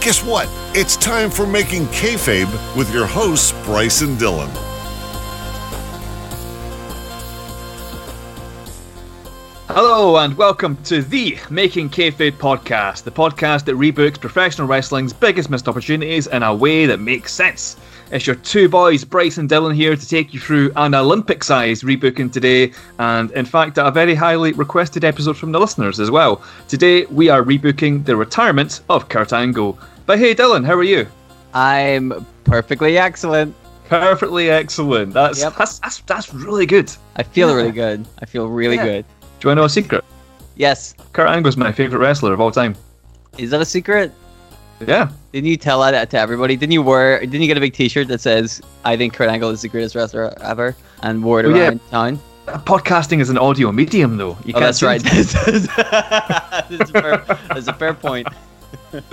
Guess what? It's time for Making Kayfabe with your hosts, Bryce and Dylan. Hello and welcome to the Making Kayfabe podcast, the podcast that rebooks professional wrestling's biggest missed opportunities in a way that makes sense. It's your two boys, Bryce and Dylan, here to take you through an Olympic-sized rebooking today, and in fact, a very highly requested episode from the listeners as well. Today, we are rebooking the retirement of Kurt Angle. But hey, Dylan, how are you? I'm perfectly excellent. Perfectly excellent. That's Yep. that's, that's that's really good. I feel Yeah. really good. I feel really Yeah. good. Do you want to know a secret? Yes. Kurt Angle's my favorite wrestler of all time. Is that a secret? Yeah. Didn't you tell that to everybody? Didn't you wear? Didn't you get a big T-shirt that says "I think Kurt Angle is the greatest wrestler ever" and wore it Oh, yeah. around town? Podcasting is an audio medium, though. You Oh, can't that's right. that's, a fair, that's a fair point.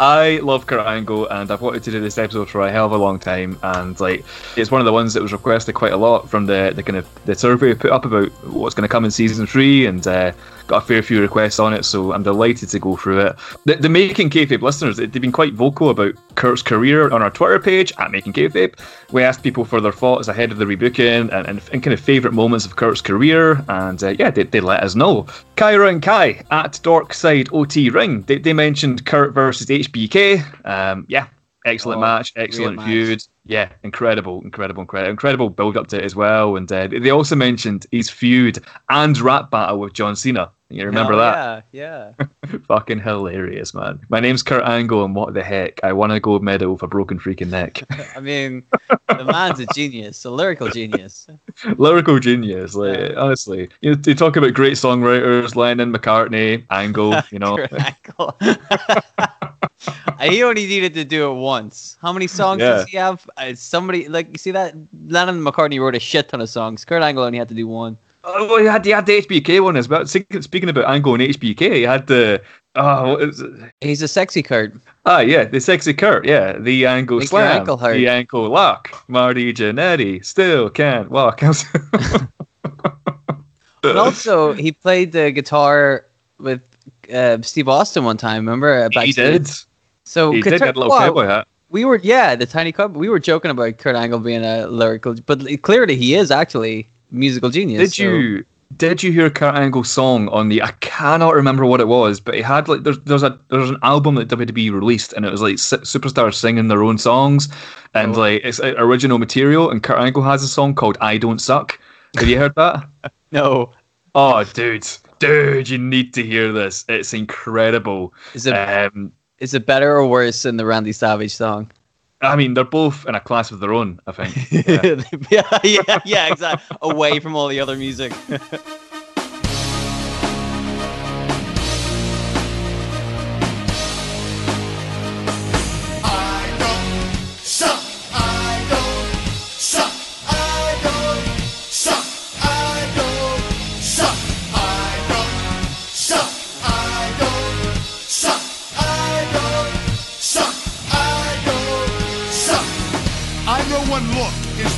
I love Kurt Angle, and I've wanted to do this episode for a hell of a long time. And like, it's one of the ones that was requested quite a lot from the, the kind of the survey we put up about what's going to come in season three, and uh, got a fair few requests on it. So I'm delighted to go through it. The, the Making Kayfabe listeners, they've been quite vocal about Kurt's career on our Twitter page at Making Kayfabe. We asked people for their thoughts ahead of the rebooking and, and, and kind of favourite moments of Kurt's career, and uh, yeah, they, they let us know. Kyra and Kai at Dorkside OT Ring, they, they mentioned Kurt versus HBK. Um, yeah, excellent Oh, match, excellent match. Yeah, incredible, incredible, incredible, incredible build up to it as well. And uh, they also mentioned his feud and rap battle with John Cena. You remember Oh, that? Yeah, yeah. Fucking hilarious, man. My name's Kurt Angle, and what the heck? I want a gold medal with a broken freaking neck. I mean, the man's a genius, a lyrical genius. Lyrical genius, like Yeah. honestly. You, you talk about great songwriters, Lennon, McCartney, Angle. You know, Angle. he only needed to do it once. How many songs Yeah. does he have? Uh, somebody like you see that Lennon and McCartney wrote a shit ton of songs. Kurt Angle only had to do one. oh, well, he had, he had the HBK one as well. Speaking about Angle and HBK, he had the oh, what is it? He's a sexy Kurt. ah, yeah, the sexy Kurt, yeah, the Angle Make slam, ankle hurt. the ankle lock. Marty Jannetty still can't walk. But also, he played the guitar with uh, Steve Austin one time. Remember? Uh, he backstage? did. So He did get a little wow, cowboy hat. we were yeah, the tiny cup. We were joking about Kurt Angle being a lyrical, but clearly he is actually musical genius. Did so- you did you hear Kurt Angle's song on the? I cannot remember what it was, but it had like there's there's a there's an album that WWE released, and it was like su- superstars singing their own songs, and Oh. like it's uh, original material. And Kurt Angle has a song called "I Don't Suck." Have you heard that? No. oh, dude, dude, you need to hear this. It's incredible. Is it Um, is it better or worse than the Randy Savage song? I mean, they're both in a class of their own. I think. Yeah. yeah, yeah, yeah, exactly. Away from all the other music.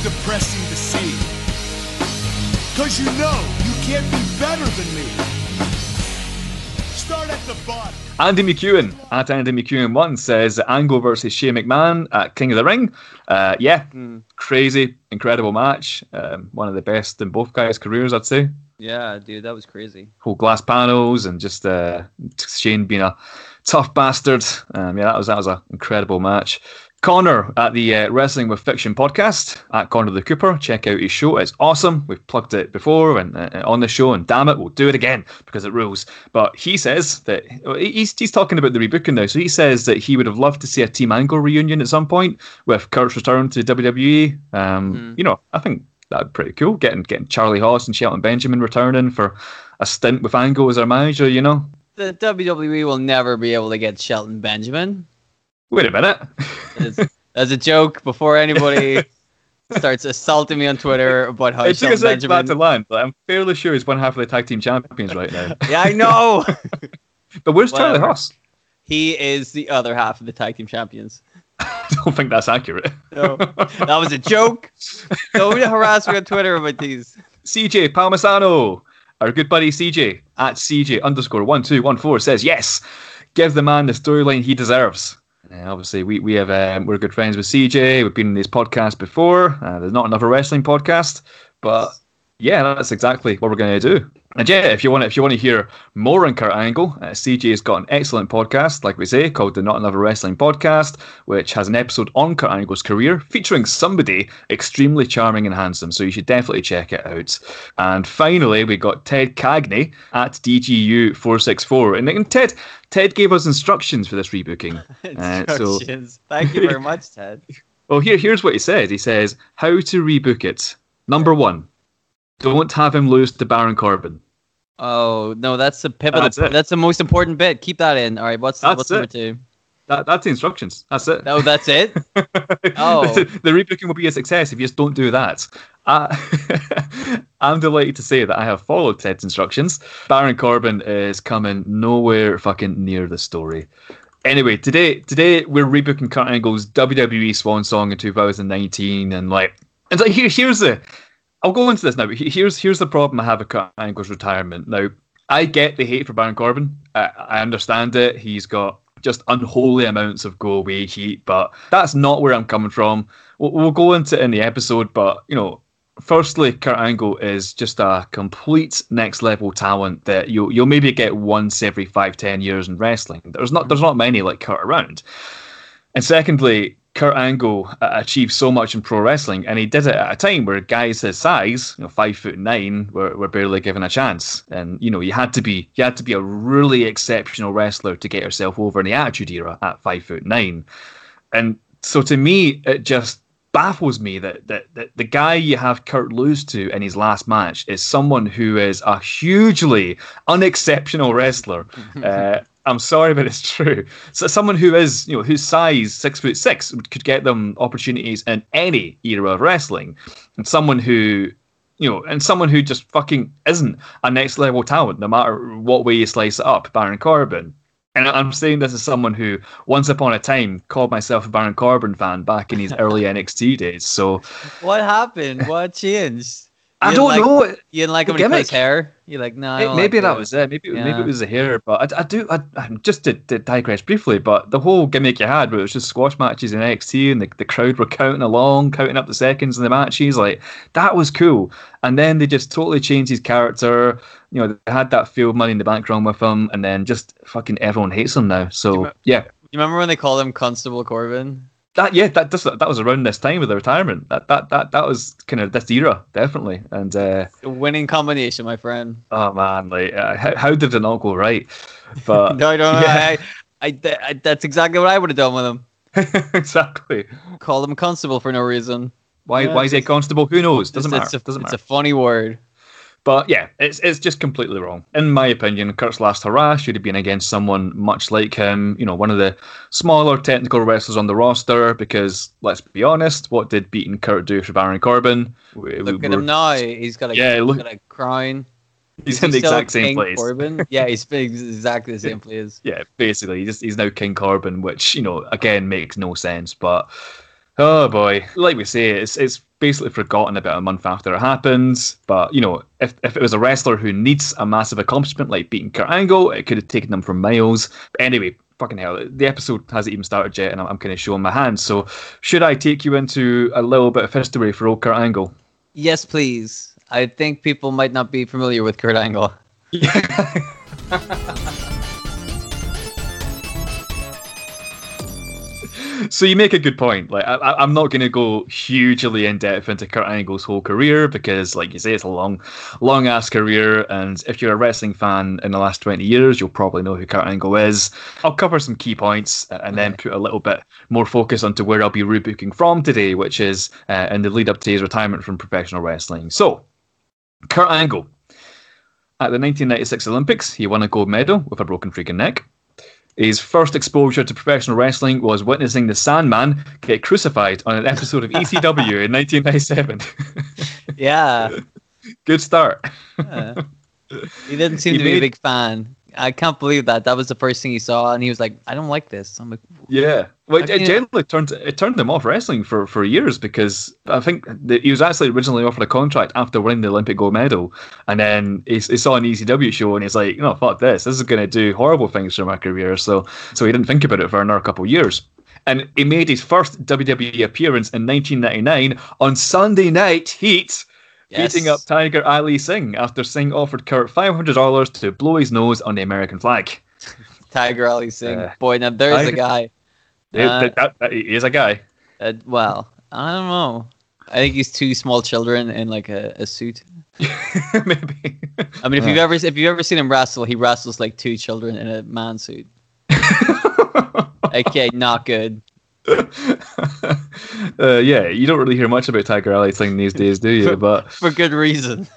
depressing to see. Cause you know you can't be better than me. Start at the bottom. Andy McEwen at Andy McEwen one says Angle versus Shane McMahon at King of the Ring. Uh, yeah, Hmm. crazy, incredible match. Um, one of the best in both guys' careers, I'd say. yeah, dude, that was crazy. Whole glass panels and just uh, Shane being a tough bastard. Um, yeah, that was that was an incredible match. Connor at the uh, Wrestling with Fiction podcast at Connor the Cooper. Check out his show; it's awesome. We've plugged it before and uh, on the show, and damn it, we'll do it again because it rules. But he says that he's he's talking about the rebooking now. So he says that he would have loved to see a Team Angle reunion at some point with Kurt's return to WWE. Um, Hmm. You know, I think that'd be pretty cool. Getting getting Charlie Haas and Shelton Benjamin returning for a stint with Angle as their manager. You know, The WWE will never be able to get Shelton Benjamin. Wait a minute. As, as a joke, before anybody starts assaulting me on Twitter about how it took a Shelton second for that to Benjamin. land, but I'm fairly sure he's one half of the tag team champions right now. Yeah, I know. But where's Charlie Whatever. Haas? he is the other half of the tag team champions. I don't think that's accurate. No, that was a joke. Don't harass me on Twitter about these. CJ Palmisano, our good buddy CJ at CJ underscore one two one four says yes. Give the man the storyline he deserves. Uh, obviously, we we have um, we're good friends with CJ. We've been in this podcast before. Uh, there's not another wrestling podcast, but yeah, that's exactly what we're going to do. And yeah, if you want, if you want to hear more on Kurt Angle, uh, CJ has got an excellent podcast, like we say, called the Not Another Wrestling Podcast, which has an episode on Kurt Angle's career featuring somebody extremely charming and handsome. So you should definitely check it out. And finally, we got Ted Cagney at DGU four six four, and, Ted Ted gave us instructions for this rebooking. Uh, so Instructions. Thank you very much, Ted. well, here here's what he said. He says how to rebook it. Number one, don't have him lose to Baron Corbin. Oh no, that's the pivotal. That's it. That's, the most important bit. Keep that in. All right, what's That's what's number two? That, that's the instructions. That's it. Oh, that's it. Oh. the, the rebooking will be a success if you just don't do that. Uh, I'm delighted to say that I have followed Ted's instructions. Baron Corbin is coming nowhere fucking near the story. Anyway, today today we're rebooking Kurt Angle's WWE Swan Song in 2019, and like, and like here, here's the. I'll go into this now. Here's here's the problem I have with Kurt Angle's retirement. Now, I get the hate for Baron Corbin. I, I understand it. He's got just unholy amounts of go away heat, but that's not where I'm coming from. We'll, we'll go into it in the episode, but you know, firstly, Kurt Angle is just a complete next level talent that you you'll maybe get once every five ten years in wrestling. There's not there's not many like Kurt around. And secondly, Kurt Angle uh, achieved so much in pro wrestling, and he did it at a time where guys his size, you know, five foot nine, were, were barely given a chance. And you know, you had to be you had to be a really exceptional wrestler to get yourself over in the Attitude Era at five foot nine. And so to me, it just baffles me that, that, that the guy you have Kurt lose to in his last match is someone who is a hugely unexceptional wrestler. uh, I'm sorry, but it's true. So someone who is, you know, whose size six foot six could get them opportunities in any era of wrestling, and someone who, you know, and someone who just fucking isn't a next level talent, no matter what way you slice it up. Baron Corbin. And I'm saying this as someone who, once upon a time, called myself a Baron Corbin fan back in his early NXT days. So What happened? What changed? I don't like- know. You didn't like The him because his gimmick. hair. You're like, no. I Maybe like that it." was it. Maybe maybe Yeah. it was the hair, but I, I do. I, I just to, to digress briefly, but the whole gimmick you had, where it was just squash matches in NXT, and the, the crowd were counting along, counting up the seconds in the matches, like that was cool. And then they just totally changed his character. You know, they had that field money in the background with him, and then just fucking everyone hates him now. So me- yeah, You remember when they called him Constable Corbin? That yeah, that just, that was around this time of the retirement. That that that that was kind of this era, definitely. And uh, winning combination, my friend. oh man, like uh, how, how did it not go right? But no, I don't. yeah. I, I, I, that's exactly what I would have done with him. exactly. Call him Constable for no reason. Why Yeah, why is he a constable? Who knows? Doesn't it's, matter. It's a, Doesn't it's matter. a funny word. But yeah, it's it's just completely wrong. In my opinion, Kurt's last hurrah should have been against someone much like him, you know, one of the smaller technical wrestlers on the roster, because let's be honest, what did beating Kurt do for Baron Corbin? We- we Look at were- him now. He's got a, Yeah, look- got a crown. He's in the exact same King place. Corbin? Yeah, he's been exactly the same place. Yeah, basically, he's, he's now King Corbin, which, you know, again makes no sense. But oh boy, like we say, it's it's basically forgotten about a month after it happens. But you know, if if it was a wrestler who needs a massive accomplishment like beating Kurt Angle, it could have taken them for miles. But anyway, fucking hell, the episode hasn't even started yet, and I'm, I'm kind of showing my hands. So should I take you into a little bit of history for old Kurt Angle? Yes, please. I think people might not be familiar with Kurt Angle. So you make a good point. Like I, I'm not going to go hugely in depth into Kurt Angle's whole career because, like you say, it's a long, long ass career. And if you're a wrestling fan in the last 20 years, you'll probably know who Kurt Angle is. I'll cover some key points and then put a little bit more focus onto where I'll be rebooking from today, which is uh, in the lead up to his retirement from professional wrestling. So, Kurt Angle. At the 1996 Olympics, he won a gold medal with a broken freaking neck. His first exposure to professional wrestling was witnessing the Sandman get crucified on an episode of ECW in 1997. Yeah. Good start. yeah. He didn't seem He to be a big fan. I can't believe that. That was the first thing he saw, and he was like, "I don't like this." I'm like, Yeah, well, it, it generally turned it turned him off wrestling for, for years because I think that he was actually originally offered a contract after winning the Olympic gold medal, and then he, he saw an ECW show and he's like, no, fuck this, this is going to do horrible things for my career. So so he didn't think about it for another couple of years. and he made his first WWE appearance in 1999 on Sunday Night Heat, Yes. beating up Tiger Ali Singh after Singh offered Kurt $500 to blow his nose on the American flag. Tiger Ali Singh. Uh, Boy, now there's I- a guy. Uh, that- that- that- he is a guy. Uh, well, I don't know. I think he's two small children in like a, a suit. Maybe. I mean, if you've ever if you've ever seen him wrestle, he wrestles like two children in a man suit. okay, not good. uh, yeah, you don't really hear much about Tiger Ali Singh these days, do you? But For good reason.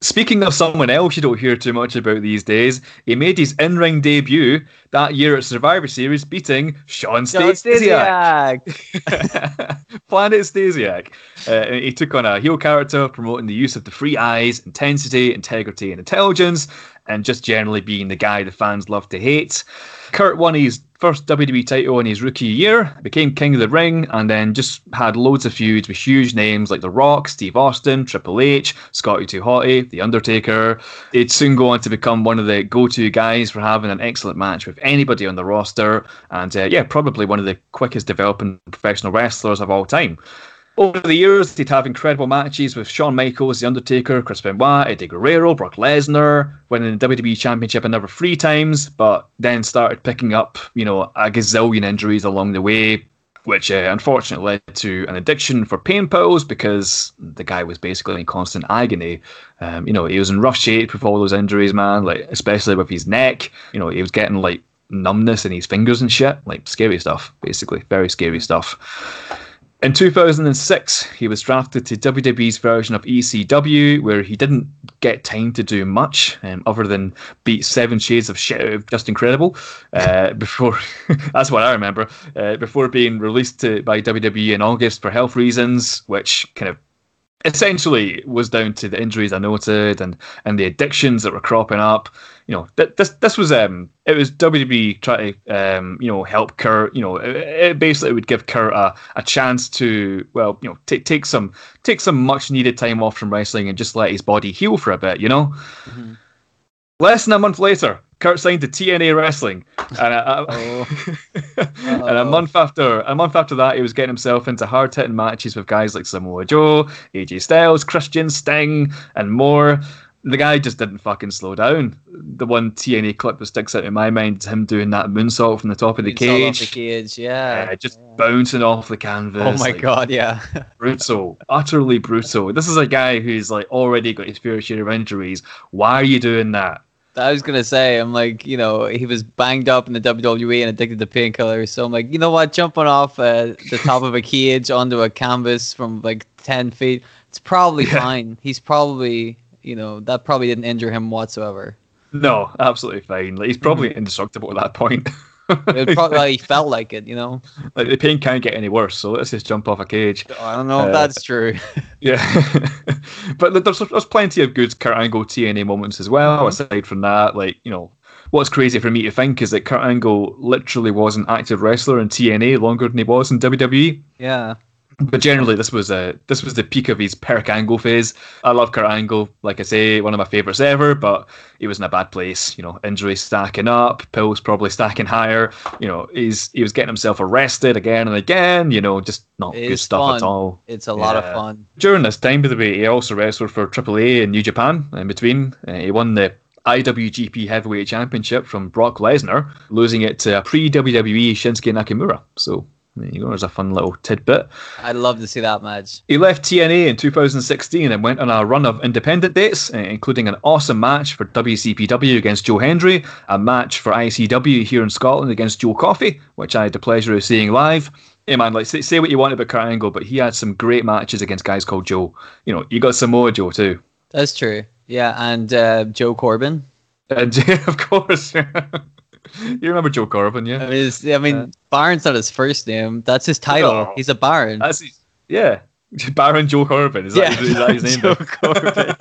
Speaking of someone else you don't hear too much about these days, he made his in-ring debut that year at Survivor Series, beating Shawn Stasiak. Stasiak. Planet Stasiak. Uh, he took on a heel character, promoting the use of the three eyes, intensity, integrity, and intelligence, and just generally being the guy the fans love to hate. Kurt won his first WWE title in his rookie year, became King of the Ring, and then just had loads of feuds with huge names like The Rock, Steve Austin, Triple H, Scotty Too Hotty, The Undertaker. He'd soon go on to become one of the go-to guys for having an excellent match with anybody on the roster, and uh, yeah, probably one of the quickest developing professional wrestlers of all time. Over the years, they'd have incredible matches with Shawn Michaels, The Undertaker, Chris Benoit, Eddie Guerrero, Brock Lesnar, winning the WWE Championship another three times, but then started picking up, you know, a gazillion injuries along the way, which uh, unfortunately led to an addiction for pain pills because the guy was basically in constant agony. Um, you know, he was in rough shape with all those injuries, man, like especially with his neck. You know, he was getting like numbness in his fingers and shit, like scary stuff, basically, very scary stuff. In 2006, he was drafted to WWE's version of ECW, where he didn't get time to do much um, other than beat seven shades of shit Just Incredible. Uh, before that's what I remember. Uh, before being released to, by WWE in August for health reasons, which kind of essentially was down to the injuries I noted and and the addictions that were cropping up. You know, th- this this was um it was WWE trying to um you know help Kurt. You know, it, it basically would give Kurt a, a chance to well you know take take some take some much needed time off from wrestling and just let his body heal for a bit. You know. Less than a month later, Kurt signed to TNA Wrestling, and uh, and a month after a month after that, he was getting himself into hard hitting matches with guys like Samoa Joe, AJ Styles, Christian Sting, and more. The guy just didn't fucking slow down. The one TNA clip that sticks out in my mind is him doing that moonsault from the top of the It's all off cage, the cage, yeah. uh, just bouncing off the canvas. oh my like, god, yeah. brutal, utterly brutal. This is a guy who's like already got his fair share of injuries. Why are you doing that? I was gonna say, I'm like, you know, he was banged up in the WWE and addicted to painkillers. So I'm like, you know what, jumping off uh, the top of a cage onto a canvas from like ten feet, it's probably Yeah. fine. He's probably, you know, that probably didn't injure him whatsoever. No, absolutely fine. Like, he's probably indestructible at that point. It probably he felt like it, you know. like the pain can't get any worse, so let's just jump off a cage. I don't know if Uh, that's true. Yeah, but there's there's plenty of good Kurt Angle TNA moments as well. Aside from that, like you know, what's crazy for me to think is that Kurt Angle literally was an active wrestler in TNA longer than he was in WWE. yeah. But generally, this was a this was the peak of his Perk Angle phase. I love Kurt Angle, like I say, one of my favorites ever. But he was in a bad place. You know, injuries stacking up, pills probably stacking higher. You know, he's he was getting himself arrested again and again. You know, just not It good stuff fun. at all. It's a lot of fun. During this time, by the way, he also wrestled for AAA in New Japan. In between, uh, he won the IWGP Heavyweight Championship from Brock Lesnar, losing it to a pre-WWE Shinsuke Nakamura. So there you go. There's a fun little tidbit. I'd love to see that match. He left TNA in 2016 and went on a run of independent dates, uh, including an awesome match for WCPW against Joe Hendry, a match for ICW here in Scotland against Joe Coffey, which I had the pleasure of seeing live. Hey man, like say, say what you want about Kurt Angle, but he had some great matches against guys called Joe. You know, you got Samoa Joe too, That's true. Yeah, and uh, Joe Corbin. and of course, you remember Joe Corbin, yeah? I yeah? mean, I mean Baron's not his first name. That's his title. No. He's a Baron. That's his, yeah, Baron Joe Corbin. Is that, is that his name? Joe Corbin.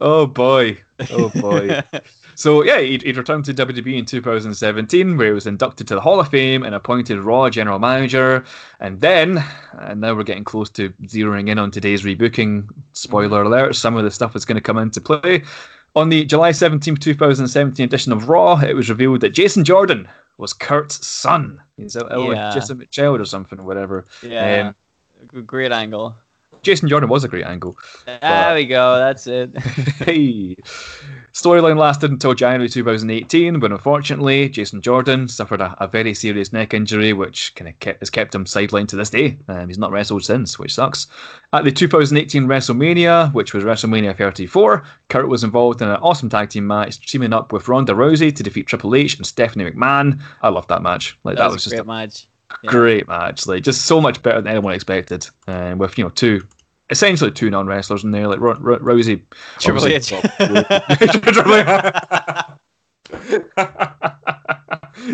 oh boy, oh boy. so yeah, he'd, he'd returned to WWE in 2017, where he was inducted to the Hall of Fame and appointed Raw general manager. And then, and now we're getting close to zeroing in on today's rebooking. Spoiler mm-hmm. alert: some of the stuff is going to come into play. On the July 17, 2017 edition of Raw, it was revealed that Jason Jordan was Kurt's son. He's a, a Yeah. legitimate child or something, whatever. Yeah. Um, Great angle. Jason Jordan was a great angle. There we go. That's it. hey. Storyline lasted until January 2018, when unfortunately Jason Jordan suffered a, a very serious neck injury, which kind of kept, has kept him sidelined to this day. Um, he's not wrestled since, which sucks. At the 2018 WrestleMania, which was WrestleMania 34, Kurt was involved in an awesome tag team match, teaming up with Ronda Rousey to defeat Triple H and Stephanie McMahon. I loved that match. Like that, That was, was a just great a match. Yeah. great match. Like just so much better than anyone expected. And with you know two, essentially two non wrestlers in there, like Ro- Ro- Rousey, Triple H. Triple H.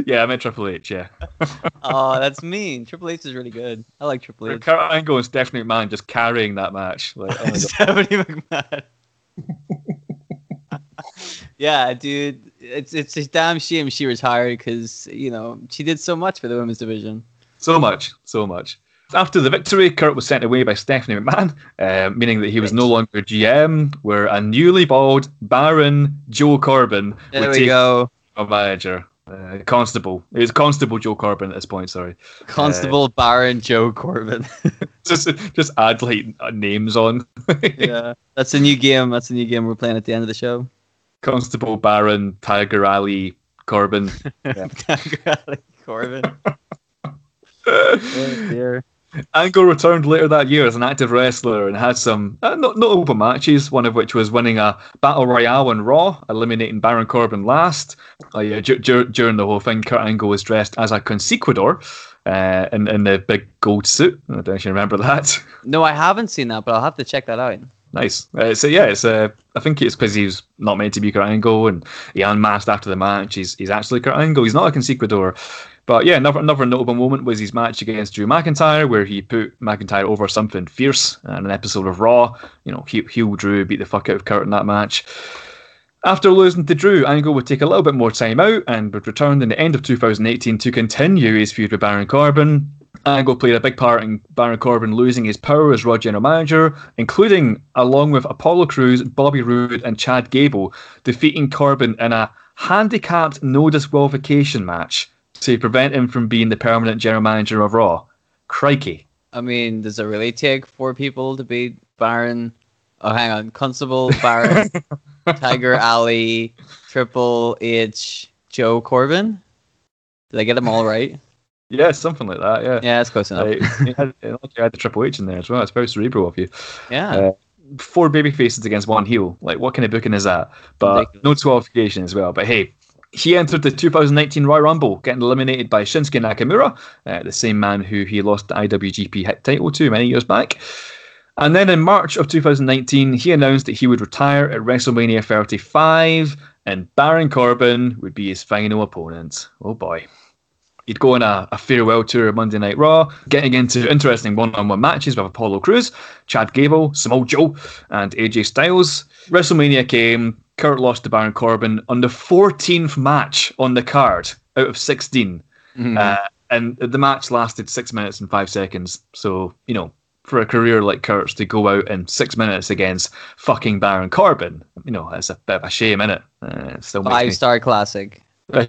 yeah, I meant Triple H. Yeah, oh, that's mean. Triple H is really good. I like Triple H. Kurt Angle and Stephanie McMahon just carrying that match. Like, oh. Stephanie McMahon. yeah, dude, it's it's a damn shame she retired because you know she did so much for the women's division. so much, so much. After the victory, Kurt was sent away by Stephanie McMahon, uh, meaning that he was no longer GM, where a newly bald Baron Joe Corbin There would we take go. a manager. Uh, Constable. It was Constable Joe Corbin at this point, sorry. Constable Baron Joe Corbin. Just just add like uh, names on. yeah, that's a new game. That's a new game we're playing at the end of the show. Constable Baron Tiger Ali Corbin. Corbin. Oh, dear. Angle returned later that year as an active wrestler and had some uh, no- notable matches, one of which was winning a battle royale on Raw, eliminating Baron Corbin last. Uh, yeah, dur- dur- during the whole thing, Kurt Angle was dressed as a conquistador uh, in, in the big gold suit. I don't you remember that. No, I haven't seen that, but I'll have to check that out. Nice. Uh, so yeah, it's uh, I think it's because he's not meant to be Kurt Angle, and he unmasked after the match. He's he's actually Kurt Angle. He's not a conquistador. But yeah, another another notable moment was his match against Drew McIntyre, where he put McIntyre over something fierce in an episode of Raw. You know, heel Drew beat the fuck out of Kurt in that match. After losing to Drew, Angle would take a little bit more time out and would return in the end of 2018 to continue his feud with Baron Corbin. Angle played a big part in Baron Corbin losing his power as Raw general manager, including along with Apollo Crews, Bobby Roode, and Chad Gable, defeating Corbin in a handicapped no disqualification match to prevent him from being the permanent general manager of Raw. Crikey. I mean, does it really take four people to beat Baron? Oh, hang on. Constable Baron, Tiger Ali, Triple H, Joe Corbin. Did I get them all right? Yeah, something like that, yeah. Yeah, that's close enough. Like, you, had, you had the Triple H in there as well. It's very cerebral of you. yeah. Uh, four baby faces against one heel. Like, what kind of booking is that? But Ridiculous. no disqualification as well. But hey, he entered the 2019 Royal Rumble, getting eliminated by Shinsuke Nakamura, uh, the same man who he lost the IWGP title to many years back. And then in March of 2019, he announced that he would retire at WrestleMania 35, and Baron Corbin would be his final opponent. Oh boy. He'd go on a, a farewell tour of Monday Night Raw, getting into interesting one-on-one matches with Apollo Crews, Chad Gable, Samoa Joe, and AJ Styles. WrestleMania came. Kurt lost to Baron Corbin on the 14th match on the card out of 16, Mhm. uh, and the match lasted six minutes and five seconds. So you know, for a career like Kurt's to go out in six minutes against fucking Baron Corbin, you know, it's a bit of a shame, innit? Uh, it still me- Five star classic.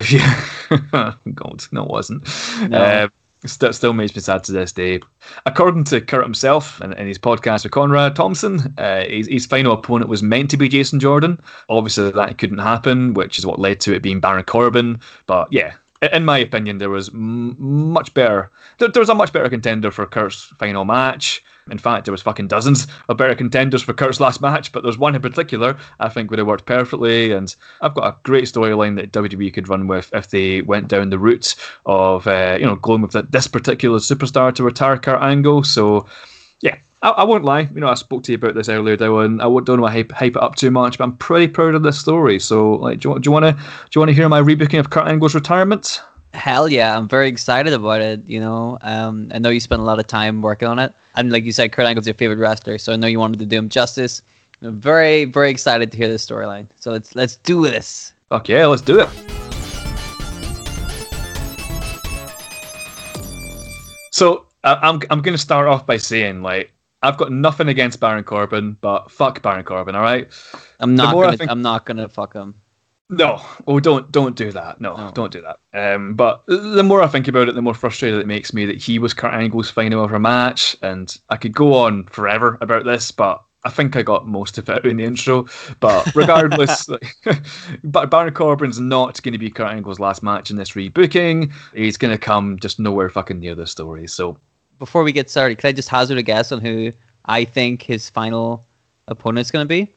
Yeah. God, no, it wasn't. No. Uh, st- still makes me sad to this day. According to Kurt himself in, in his podcast with Conrad Thompson, uh, his, his final opponent was meant to be Jason Jordan. Obviously, that couldn't happen, which is what led to it being Baron Corbin. But yeah, in my opinion, there was m- much better. There, there was a much better contender for Kurt's final match. In fact, there was fucking dozens of better contenders for Kurt's last match, but there's one in particular I think would have worked perfectly. And I've got a great storyline that WWE could run with if they went down the route of uh, you know going with th- this particular superstar to retire Kurt Angle. So yeah. I, I won't lie, you know, I spoke to you about this earlier, Dylan. I won't- don't want to hype, hype it up too much, but I'm pretty proud of this story. So, like, do you, do you want to do you want to hear my rebooking of Kurt Angle's retirement? Hell yeah, I'm very excited about it. You know, um, I know you spent a lot of time working on it, and like you said, Kurt Angle's your favorite wrestler, so I know you wanted to do him justice. I'm very, very excited to hear this storyline. So let's let's do this. Fuck yeah, let's do it. So I'm I'm going to start off by saying like I've got nothing against Baron Corbin, but fuck Baron Corbin, all right. I'm not gonna. think- I'm not gonna fuck him. No, oh, don't don't do that. No, No. don't do that. Um, but the more I think about it, the more frustrated it makes me that he was Kurt Angle's final ever match, and I could go on forever about this, but I think I got most of it in the intro. But regardless, like, Baron Corbin's not going to be Kurt Angle's last match in this rebooking. He's going to come just nowhere fucking near the story. So Before we get started, can I just hazard a guess on who I think his final opponent's going to be?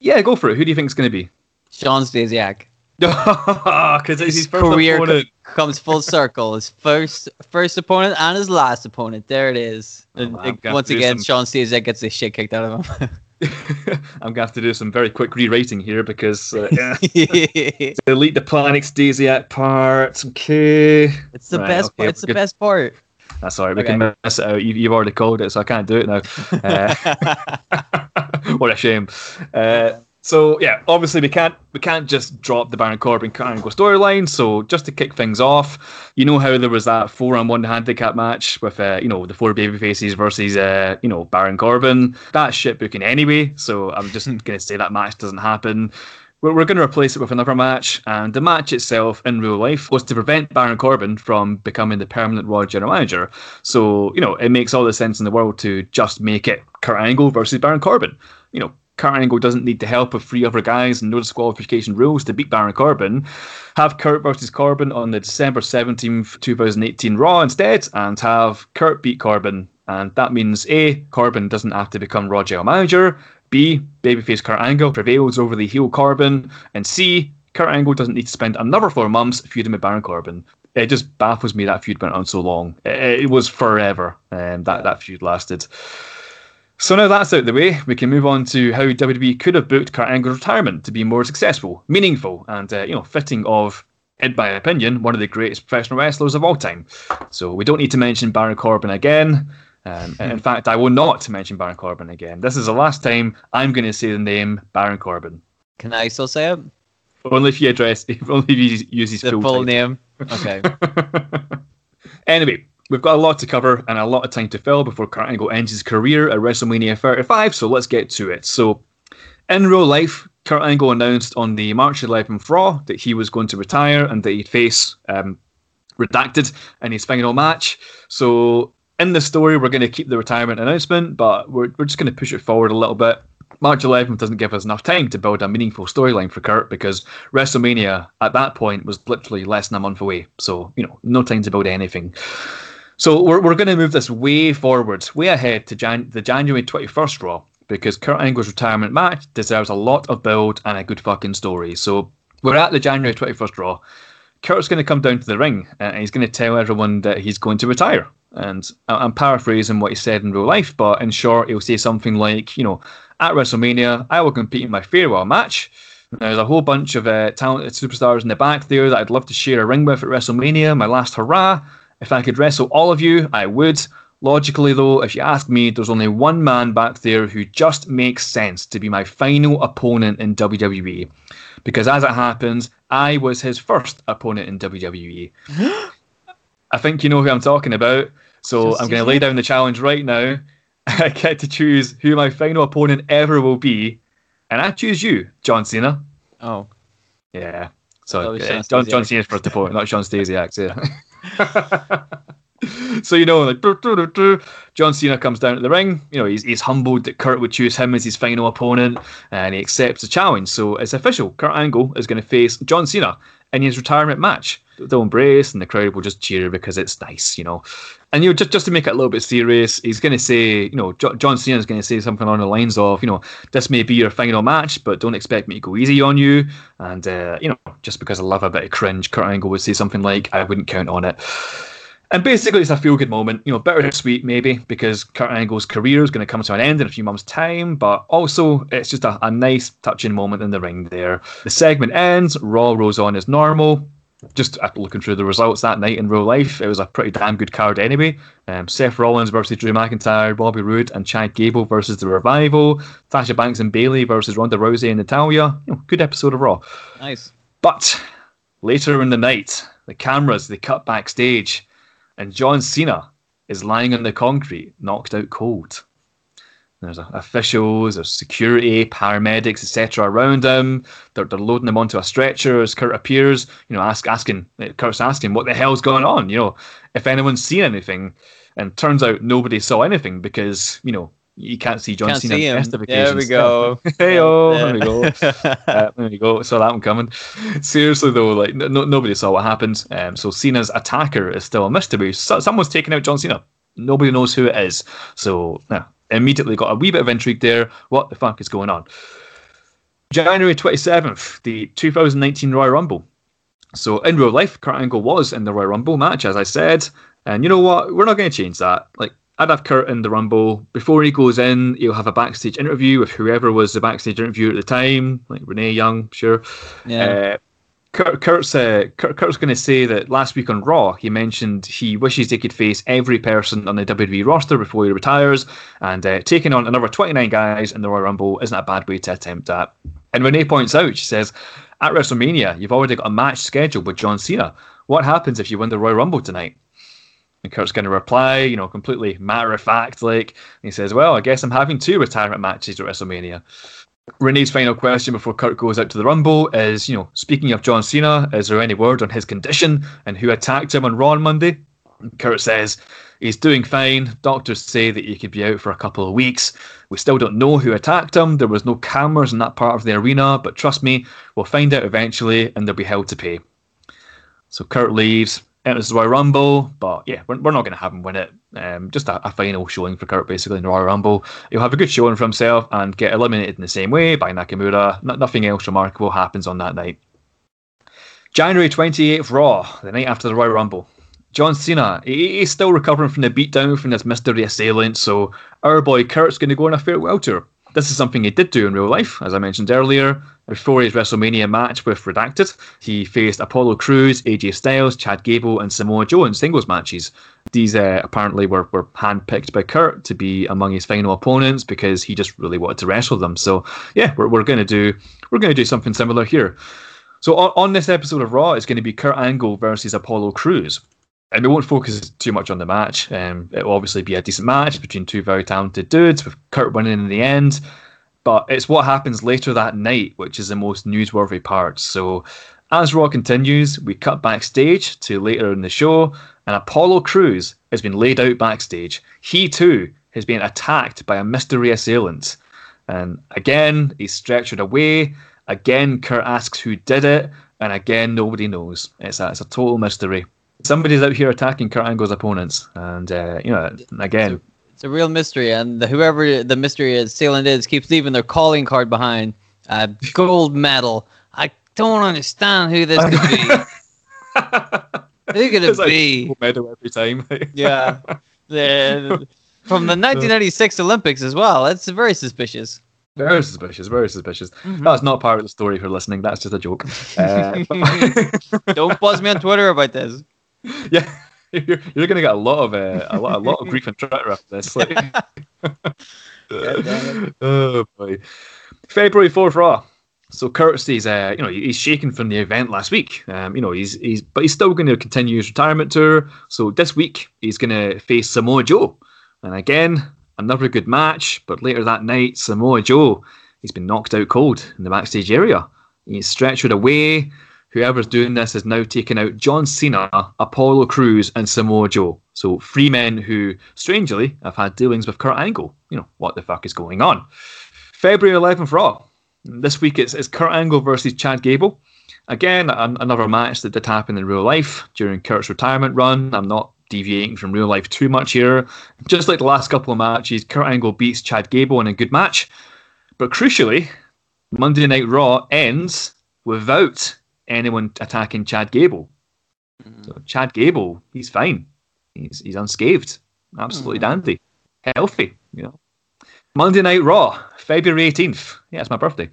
yeah, go for it. Who do you think it's going to be? Shawn Stasiak. Because it's his first career opponent. comes full circle. His first first opponent and his last opponent. There it is. Oh, And it- once again, some- Shawn Stasiak gets the shit kicked out of him. I'm gonna have to do some very quick rewriting here because uh, yeah. delete the Planet Stasiak part. Okay, it's the Right, best. okay, part. It's the good. best part. That's all right. We Okay. can mess it out. You, you've already called it, so I can't do it now. Uh, what a shame. Uh, so yeah, obviously we can't we can't just drop the Baron Corbin Angle storyline. So just to kick things off, you know how there was that four on one handicap match with uh, you know the four baby faces versus uh, you know Baron Corbin. That's shit booking anyway. So I'm just gonna say that match doesn't happen. We're, we're going to replace it with another match, and the match itself in real life was to prevent Baron Corbin from becoming the permanent Raw General Manager. So, you know, it makes all the sense in the world to just make it Kurt Angle versus Baron Corbin. You know, Kurt Angle doesn't need the help of three other guys and no disqualification rules to beat Baron Corbin. Have Kurt versus Corbin on the December 17th, 2018 Raw instead, and have Kurt beat Corbin. And that means A, Corbin doesn't have to become Raw General Manager. B, babyface Kurt Angle prevails over the heel Corbin. And C, Kurt Angle doesn't need to spend another four months feuding with Baron Corbin. It just baffles me that feud went on so long. It, it was forever um, that, that feud lasted. So now that's out of the way, we can move on to how WWE could have booked Kurt Angle's retirement to be more successful, meaningful, and uh, you know fitting of, in my opinion, one of the greatest professional wrestlers of all time. So we don't need to mention Baron Corbin again. Um, in fact, I will not mention Baron Corbin again. This is the last time I'm going to say the name Baron Corbin. Can I still say it? Only if you address, if only if you use his The full, full name. Okay. Anyway, we've got a lot to cover and a lot of time to fill before Kurt Angle ends his career at WrestleMania 35, so let's get to it. So, in real life, Kurt Angle announced on the March 11th Raw that he was going to retire and that he'd face um, Redacted in his final match. So, in the story, we're going to keep the retirement announcement, but we're, we're just going to push it forward a little bit. March 11th doesn't give us enough time to build a meaningful storyline for Kurt because WrestleMania at that point was literally less than a month away. So, you know, no time to build anything. So we're, we're going to move this way forward, way ahead to Jan- the January 21st Raw because Kurt Angle's retirement match deserves a lot of build and a good fucking story. So we're at the January 21st Raw. Kurt's going to come down to the ring and he's going to tell everyone that he's going to retire. And I'm paraphrasing what he said in real life, but in short, he'll say something like, you know, at WrestleMania, I will compete in my farewell match. There's a whole bunch of uh, talented superstars in the back there that I'd love to share a ring with at WrestleMania, my last hurrah. If I could wrestle all of you, I would. Logically, though, if you ask me, there's only one man back there who just makes sense to be my final opponent in WWE. Because as it happens, I was his first opponent in WWE. I think you know who I'm talking about. So Just I'm going to lay down the challenge right now. I get to choose who my final opponent ever will be. And I choose you, John Cena. Oh. Yeah. So uh, John. John Cena's first opponent, not Shawn Stasiak. Yeah. so you know, like dur, dur, dur, dur. John Cena comes down to the ring. You know, he's, he's humbled that Kurt would choose him as his final opponent, and he accepts the challenge. So it's official. Kurt Angle is going to face John Cena in his retirement match. They'll embrace, and the crowd will just cheer because it's nice, you know. And you know, just just to make it a little bit serious, he's going to say, you know, jo- John Cena is going to say something on the lines of, you know, this may be your final match, but don't expect me to go easy on you. And uh, you know, just because I love a bit of cringe, Kurt Angle would say something like, "I wouldn't count on it." And basically, it's a feel good moment, you know, bittersweet maybe, because Kurt Angle's career is going to come to an end in a few months' time, but also it's just a, a nice, touching moment in the ring there. The segment ends, Raw rolls on as normal. Just after looking through the results that night in real life, it was a pretty damn good card anyway. Um, Seth Rollins versus Drew McIntyre, Bobby Roode and Chad Gable versus The Revival, Sasha Banks and Bayley versus Ronda Rousey and Natalya. You know, good episode of Raw. Nice. But later in the night, the cameras they cut backstage, and John Cena is lying on the concrete, knocked out cold. There's officials, there's security, paramedics, etc. around him. They're, they're loading him onto a stretcher as Kurt appears. You know, ask asking eh, Kurt's asking what the hell's going on. You know, if anyone's seen anything, and turns out nobody saw anything because you know you can't see John Can't Cena see him. the There we go. hey oh, there we go. Uh, there you go. Saw that one coming. Seriously though, like no, no, nobody saw what happened. Um, so Cena's attacker is still a mystery. So, someone's taken out John Cena. Nobody knows who it is. So yeah, immediately got a wee bit of intrigue there. What the fuck is going on? January twenty seventh, the 2019 Royal Rumble. So in real life, Kurt Angle was in the Royal Rumble match, as I said. And you know what? We're not going to change that. Like I'd have Kurt in the Rumble before he goes in. He'll have a backstage interview with whoever was the backstage interview at the time, like Renee Young, sure. Yeah. Uh, Kurt, Kurt's, uh, Kurt, Kurt's going to say that last week on Raw, he mentioned he wishes he could face every person on the WWE roster before he retires, and uh, taking on another 29 guys in the Royal Rumble isn't a bad way to attempt that. And Renee points out, she says, at WrestleMania, you've already got a match scheduled with John Cena. What happens if you win the Royal Rumble tonight? And Kurt's going to reply, you know, completely matter of fact, like, he says, Well, I guess I'm having two retirement matches at WrestleMania. Renee's final question before Kurt goes out to the Rumble is, you know, speaking of John Cena, is there any word on his condition and who attacked him on Raw on Monday? And Kurt says he's doing fine. Doctors say that he could be out for a couple of weeks. We still don't know who attacked him. There was no cameras in that part of the arena, but trust me, we'll find out eventually and they'll be held to pay. So Kurt leaves, enters the Royal Rumble, but yeah, we're, we're not going to have him win it. Um, just a, a final showing for Kurt, basically, in the Royal Rumble. He'll have a good showing for himself and get eliminated in the same way by Nakamura. No, nothing else remarkable happens on that night. January 28th, Raw, the night after the Royal Rumble. John Cena, he, he's still recovering from the beatdown from this mystery assailant, so our boy Kurt's going to go on a farewell tour. This is something he did do in real life, as I mentioned earlier. Before his WrestleMania match with Redacted, he faced Apollo Crews, AJ Styles, Chad Gable, and Samoa Joe in singles matches. These uh, apparently were, were handpicked by Kurt to be among his final opponents because he just really wanted to wrestle them. So yeah, we're, we're to do we're to do something similar here. So on, on this episode of Raw, it's going to be Kurt Angle versus Apollo Crews. And we won't focus too much on the match. Um, it will obviously be a decent match between two very talented dudes, with Kurt winning in the end. But it's what happens later that night, which is the most newsworthy part. So as Raw continues, we cut backstage to later in the show, and Apollo Crews has been laid out backstage. He too has been attacked by a mystery assailant. And again, he's stretchered away. Again, Kurt asks who did it, and again, nobody knows. It's a, it's a total mystery. Somebody's out here attacking Kurt Angle's opponents, and uh, you know, again, It's a real mystery, and the, whoever the mystery is, assailant is keeps leaving their calling card behind. A gold medal. I don't understand who this could be. who could it It's like be? medal every time. Yeah. The, from the 1996 Olympics as well. That's very suspicious. Very suspicious, very suspicious. Mhm. That's not part of the story for listening. That's just a joke. Uh, Don't buzz me on Twitter about this. yeah, you're, you're going to get a lot of uh, a lot a lot of grief and Twitter after this. Like, oh boy, February fourth Raw. So Curtis uh, you know, he's shaken from the event last week. Um, you know, he's he's but he's still going to continue his retirement tour. So this week he's going to face Samoa Joe, and again another good match. But later that night, Samoa Joe he's been knocked out cold in the backstage area. He's stretchered away. Whoever's doing this is now taking out John Cena, Apollo Crews, and Samoa Joe. So three men who, strangely, have had dealings with Kurt Angle. You know, what the fuck is going on? February 11th Raw. This week it's, it's Kurt Angle versus Chad Gable. Again, an, another match that did happen in real life during Kurt's retirement run. I'm not deviating from real life too much here. Just like the last couple of matches, Kurt Angle beats Chad Gable in a good match. But crucially, Monday Night Raw ends without anyone attacking Chad Gable. Mm-hmm. So Chad Gable, he's fine. He's he's unscathed. Absolutely mm-hmm. dandy. Healthy, you know. Monday Night Raw, February 18th. Yeah, it's my birthday.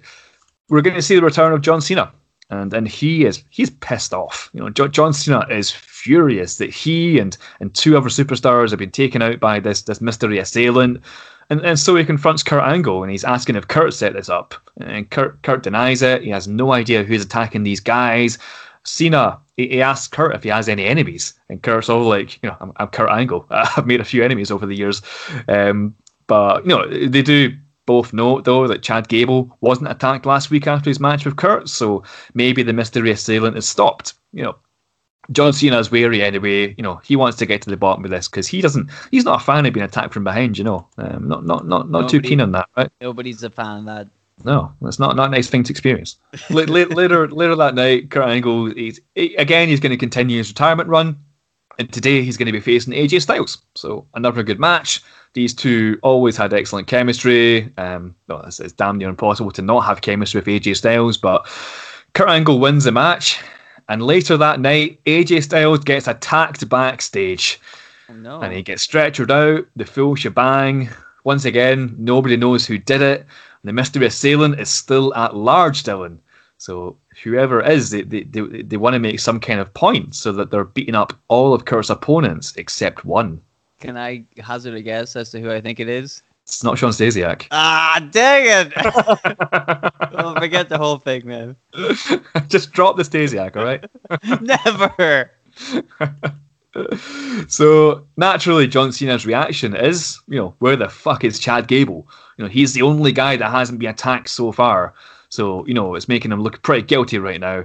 We're going to see the return of John Cena. And and he is he's pissed off. You know, John, John Cena is furious that he and and two other superstars have been taken out by this this mystery assailant. And, and so he confronts Kurt Angle and he's asking if Kurt set this up. And Kurt, Kurt denies it. He has no idea who's attacking these guys. Cena, he, he asks Kurt if he has any enemies. And Kurt's all like, you know, I'm, I'm Kurt Angle. I've made a few enemies over the years. Um, But you know, they do both note though that Chad Gable wasn't attacked last week after his match with Kurt, so maybe the mystery assailant is stopped. You know, John Cena's wary anyway. You know, he wants to get to the bottom of this because he doesn't. He's not a fan of being attacked from behind. You know, um, not not not not too keen on that, right? Nobody's a fan of that. No, that's not not a nice thing to experience. La- la- later later that night, Kurt Angle, he's, he, again, he's going to continue his retirement run, and today he's going to be facing AJ Styles. So another good match. These two always had excellent chemistry. Um, well, it's, it's damn near impossible to not have chemistry with AJ Styles, but Kurt Angle wins the match. And later that night, AJ Styles gets attacked backstage Oh, no. and he gets stretchered out, the full shebang. Once again, nobody knows who did it. And The mystery assailant is still at large, Dylan. So whoever it is, they, they, they, they want to make some kind of point so that they're beating up all of Kurt's opponents except one. Can I hazard a guess as to who I think it is? It's not Shawn Stasiak. Ah, dang it! well, forget the whole thing, man. Just drop the Stasiak, all right? Never. so naturally, John Cena's reaction is, you know, where the fuck is Chad Gable? You know, he's the only guy that hasn't been attacked so far. So you know, it's making him look pretty guilty right now.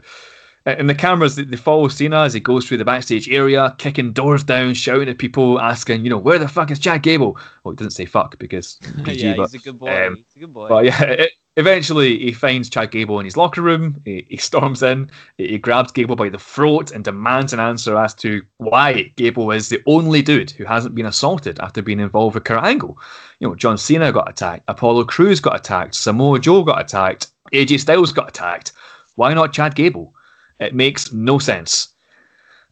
And the cameras they follow Cena as he goes through the backstage area, kicking doors down, shouting at people, asking, you know, where the fuck is Chad Gable? Well, he doesn't say fuck because PG, yeah, but he's a good boy. um, he's a good boy. but yeah, it, eventually he finds Chad Gable in his locker room. He, he storms in, he, he grabs Gable by the throat and demands an answer as to why Gable is the only dude who hasn't been assaulted after being involved with Kurt Angle. You know, John Cena got attacked, Apollo Crews got attacked, Samoa Joe got attacked, AJ Styles got attacked. Why not Chad Gable? It makes no sense.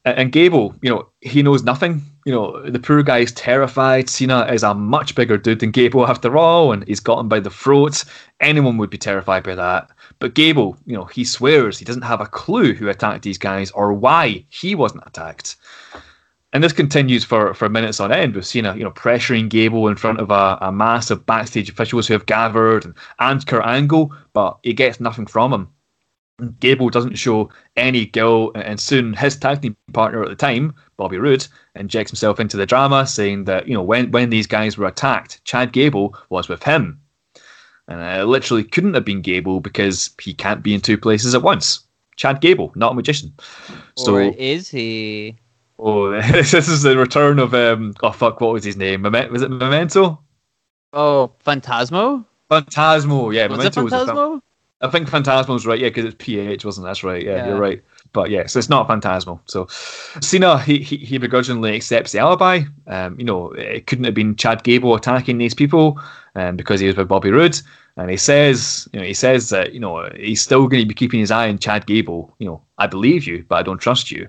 And Gable, you know, he knows nothing. You know, the poor guy is terrified. Cena is a much bigger dude than Gable after all, and he's got him by the throat. Anyone would be terrified by that. But Gable, you know, he swears he doesn't have a clue who attacked these guys or why he wasn't attacked. And this continues for, for minutes on end with Cena, you know, pressuring Gable in front of a, a mass of backstage officials who have gathered and, and Kurt Angle, but he gets nothing from him. Gable doesn't show any guilt, and soon his tag team partner at the time, Bobby Roode, injects himself into the drama, saying that you know when when these guys were attacked, Chad Gable was with him, and it literally couldn't have been Gable because he can't be in two places at once. Chad Gable, not a magician. So or is he? oh, this is the return of um oh fuck, what was his name? Meme- was it Memento? Oh, Phantasmo? Phantasmo, yeah, Was it Memento was. Phantasmo? I think Phantasmo's right, yeah, because it's PH, wasn't? That's right, yeah, Yeah. you're right. But yeah, so it's not Phantasmo. So Cena, he, he, he begrudgingly accepts the alibi. Um, you know, it couldn't have been Chad Gable attacking these people um, because he was with Bobby Roode. And he says, you know, he says that, you know, he's still going to be keeping his eye on Chad Gable. You know, I believe you, but I don't trust you.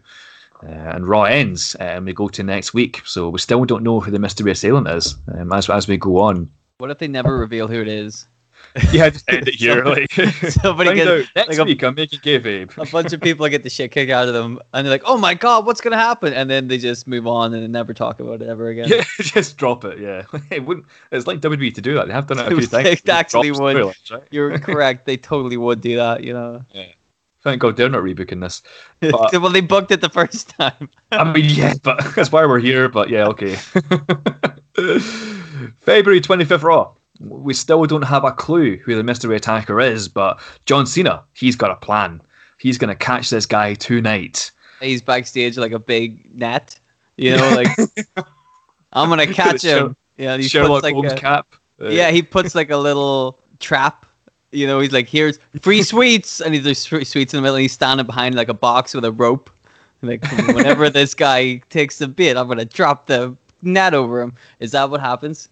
Uh, and Raw ends, and we go to next week. So we still don't know who the mystery assailant is um, as, as we go on. What if they never reveal who it is? Yeah, just end it here. like, Somebody gets out next like a- week. I'm making kayfabe. a bunch of people get the shit kicked out of them, and they're like, "Oh my god, what's gonna happen?" And then they just move on and never talk about it ever again. Yeah, just drop it. Yeah, it wouldn't. It's like WWE to do that. They have done it a few times. Just actually would. Right? You're correct. They totally would do that. You know. Yeah. Thank God they're not rebooking this. But- well, they booked it the first time. I mean, yeah, but that's why we're here. But yeah, okay. February 25th Raw. We still don't have a clue who the mystery attacker is, but John Cena, he's got a plan. He's going to catch this guy tonight. He's backstage like a big net. You know, like I'm gonna catch him. Yeah, he Sherlock puts like Holmes a, cap. Yeah, he puts like a little trap. You know, he's like, "Here's free sweets," and he's there's free sweets in the middle, and he's standing behind like a box with a rope. Like, whenever this guy takes a bit, I'm gonna drop the net over him. Is that what happens?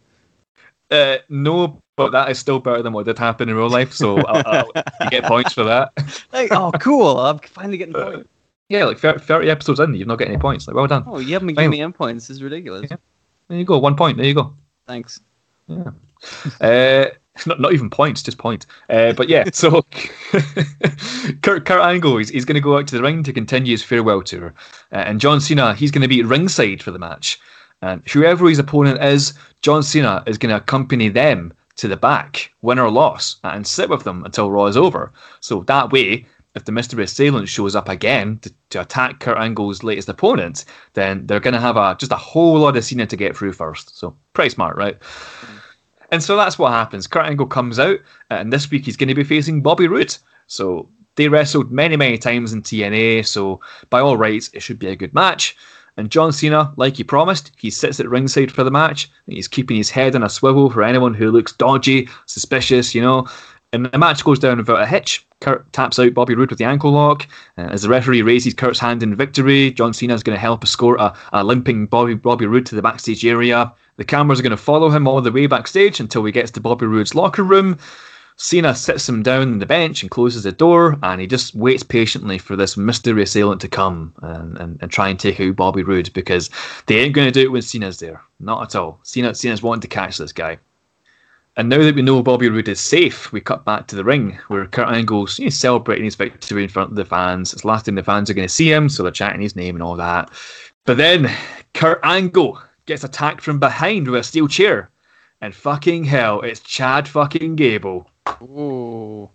Uh, no, but that is still better than what did happen in real life. So I'll, I'll, you get points for that. Like, oh, cool! I'm finally getting points. Yeah, like 30 30 episodes in, you've not got any points. Like, well done. Oh, you haven't given me end points. This is ridiculous. Yeah. There you go. One point. There you go. Thanks. Yeah. Uh, not, not even points, just point. Uh, but yeah, so Kurt, Kurt Angle, he's, he's going to go out to the ring to continue his farewell tour. Uh, and John Cena, he's going to be ringside for the match. And whoever his opponent is, John Cena is going to accompany them to the back, win or loss, and sit with them until Raw is over. So that way, if the mystery assailant shows up again to, to attack Kurt Angle's latest opponent, then they're going to have a just a whole lot of Cena to get through first. So pretty smart, right? Mm. And so that's what happens. Kurt Angle comes out, and this week he's going to be facing Bobby Roode. So they wrestled many, many times in TNA, so by all rights, it should be a good match. And John Cena, like he promised, he sits at ringside for the match. He's keeping his head on a swivel for anyone who looks dodgy, suspicious, you know. And the match goes down without a hitch. Kurt taps out Bobby Roode with the ankle lock. Uh, as the referee raises Kurt's hand in victory, John Cena is going to help escort a, a limping Bobby, Bobby Roode to the backstage area. The cameras are going to follow him all the way backstage until he gets to Bobby Roode's locker room. Cena sits him down on the bench and closes the door, and he just waits patiently for this mystery assailant to come and, and, and try and take out Bobby Roode because they ain't going to do it when Cena's there. Not at all. Cena, Cena's wanting to catch this guy. And now that we know Bobby Roode is safe, we cut back to the ring where Kurt Angle's you know, celebrating his victory in front of the fans. It's the last time the fans are going to see him, so they're chanting his name and all that. But then Kurt Angle gets attacked from behind with a steel chair. And fucking hell, it's Chad fucking Gable. Ooh.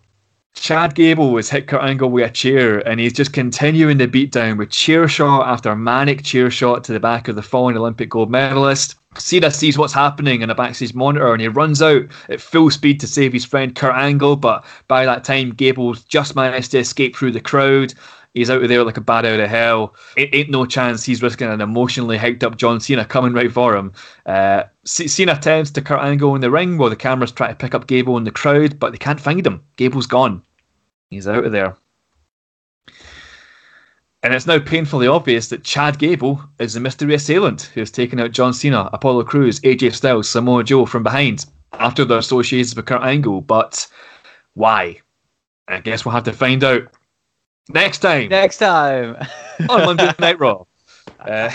Chad Gable was hit Kurt Angle with a chair, and he's just continuing the beatdown with chair shot after manic chair shot to the back of the fallen Olympic gold medalist. Cena sees what's happening in a backstage monitor, and he runs out at full speed to save his friend Kurt Angle. But by that time, Gable's just managed to escape through the crowd. He's out of there like a bat out of hell. It ain't no chance he's risking an emotionally hyped up John Cena coming right for him. Uh, Cena tends to Kurt Angle in the ring while the cameras try to pick up Gable in the crowd, but they can't find him. Gable's gone. He's out of there. And it's now painfully obvious that Chad Gable is the mystery assailant who has taken out John Cena, Apollo Crews, AJ Styles, Samoa Joe from behind after their associations with Kurt Angle. But why? I guess we'll have to find out next time Next time. on Monday Night Raw. Uh,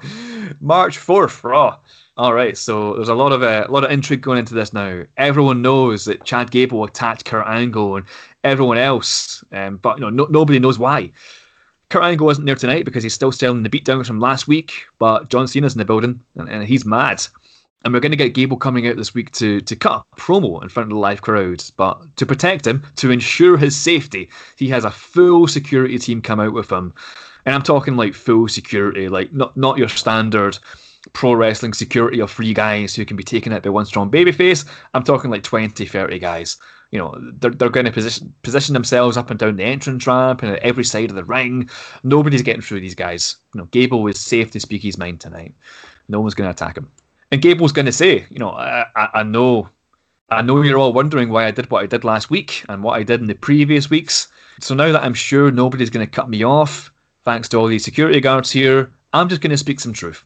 March fourth, Raw. All right, so there's a lot of uh, a lot of intrigue going into this now. Everyone knows that Chad Gable attacked Kurt Angle and everyone else, um, but you know no, nobody knows why. Kurt Angle wasn't there tonight because he's still selling the beatdowns from last week, but John Cena's in the building and, and he's mad. And we're going to get Gable coming out this week to, to cut a promo in front of the live crowd. But to protect him, to ensure his safety, he has a full security team come out with him. And I'm talking like full security, like not, not your standard pro wrestling security of three guys who can be taken out by one strong babyface. I'm talking like 20, 30 guys. You know, they're, they're going to position, position themselves up and down the entrance ramp and at every side of the ring. Nobody's getting through these guys. You know, Gable is safe to speak his mind tonight. No one's going to attack him. And Gable's going to say, you know, I, I, I know, I know you're all wondering why I did what I did last week and what I did in the previous weeks. So now that I'm sure nobody's going to cut me off, thanks to all these security guards here, I'm just going to speak some truth.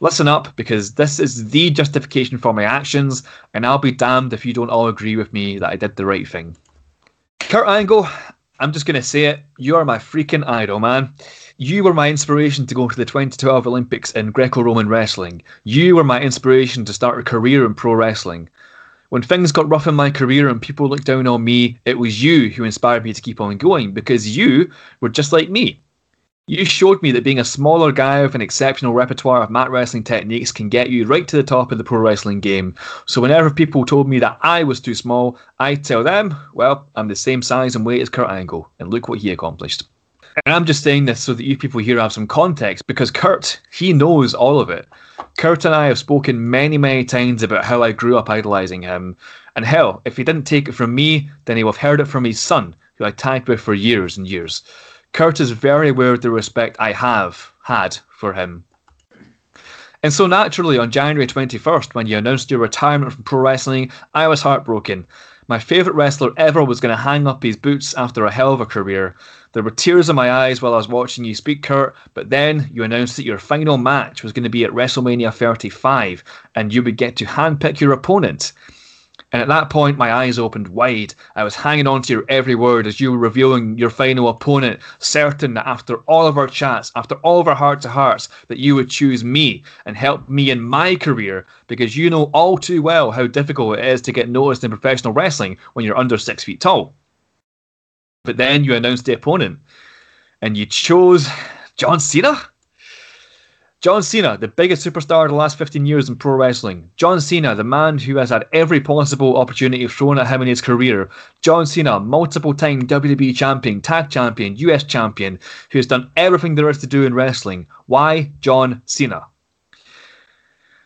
Listen up, because this is the justification for my actions, and I'll be damned if you don't all agree with me that I did the right thing. Kurt Angle, I'm just going to say it. You are my freaking idol, man. You were my inspiration to go to the 2012 Olympics in Greco Roman wrestling. You were my inspiration to start a career in pro wrestling. When things got rough in my career and people looked down on me, it was you who inspired me to keep on going because you were just like me. You showed me that being a smaller guy with an exceptional repertoire of mat wrestling techniques can get you right to the top of the pro wrestling game. So whenever people told me that I was too small, I'd tell them, well, I'm the same size and weight as Kurt Angle, and look what he accomplished. And I'm just saying this so that you people here have some context because Kurt, he knows all of it. Kurt and I have spoken many, many times about how I grew up idolizing him. And hell, if he didn't take it from me, then he would have heard it from his son, who I tagged with for years and years. Kurt is very aware of the respect I have had for him. And so naturally, on January 21st, when you announced your retirement from pro wrestling, I was heartbroken. My favourite wrestler ever was going to hang up his boots after a hell of a career. There were tears in my eyes while I was watching you speak, Kurt, but then you announced that your final match was going to be at WrestleMania 35 and you would get to handpick your opponent. And at that point, my eyes opened wide. I was hanging on to your every word as you were revealing your final opponent, certain that after all of our chats, after all of our heart to hearts, that you would choose me and help me in my career because you know all too well how difficult it is to get noticed in professional wrestling when you're under six feet tall. But then you announced the opponent and you chose John Cena? John Cena, the biggest superstar of the last 15 years in pro wrestling. John Cena, the man who has had every possible opportunity thrown at him in his career. John Cena, multiple time WWE champion, tag champion, US champion, who has done everything there is to do in wrestling. Why John Cena?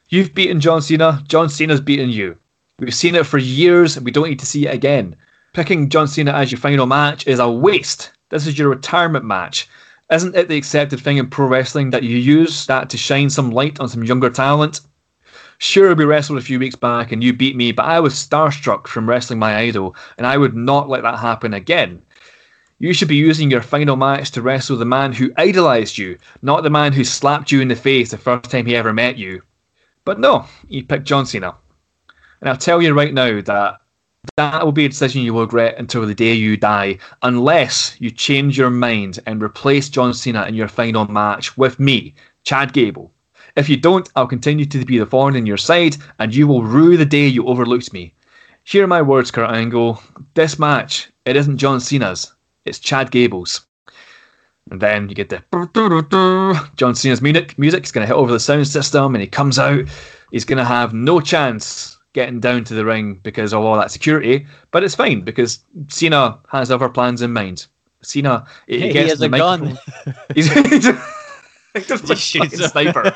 You've beaten John Cena. John Cena's beaten you. We've seen it for years, and we don't need to see it again. Picking John Cena as your final match is a waste. This is your retirement match. Isn't it the accepted thing in pro wrestling that you use that to shine some light on some younger talent? Sure, we wrestled a few weeks back and you beat me, but I was starstruck from wrestling my idol, and I would not let that happen again. You should be using your final match to wrestle the man who idolized you, not the man who slapped you in the face the first time he ever met you. But no, you picked John Cena. And I'll tell you right now that that will be a decision you will regret until the day you die, unless you change your mind and replace John Cena in your final match with me, Chad Gable. If you don't, I'll continue to be the thorn in your side, and you will rue the day you overlooked me. Hear my words, Kurt Angle. This match, it isn't John Cena's, it's Chad Gable's. And then you get the John Cena's music. Music's going to hit over the sound system, and he comes out. He's going to have no chance getting down to the ring because of all that security. But it's fine because Cena has other plans in mind. Cena, he, He gets has the a gun. microphone. He's, he's just, he's just a shoots him. sniper.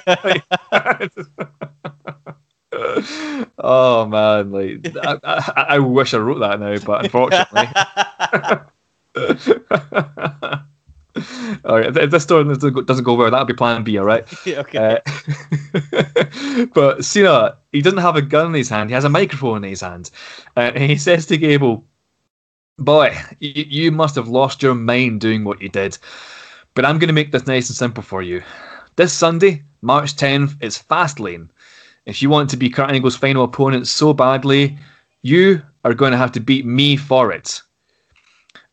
oh man, like I, I, I wish I wrote that now, but unfortunately. all right, if this story doesn't go- well, that'll be Plan B. All right. okay. Uh, but Cena, he doesn't have a gun in his hand. He has a microphone in his hand, uh, and he says to Gable, "Boy, you, you must have lost your mind doing what you did. But I'm going to make this nice and simple for you. This Sunday, March 10th, is Fastlane. If you want to be Kurt Angle's final opponent so badly, you are going to have to beat me for it.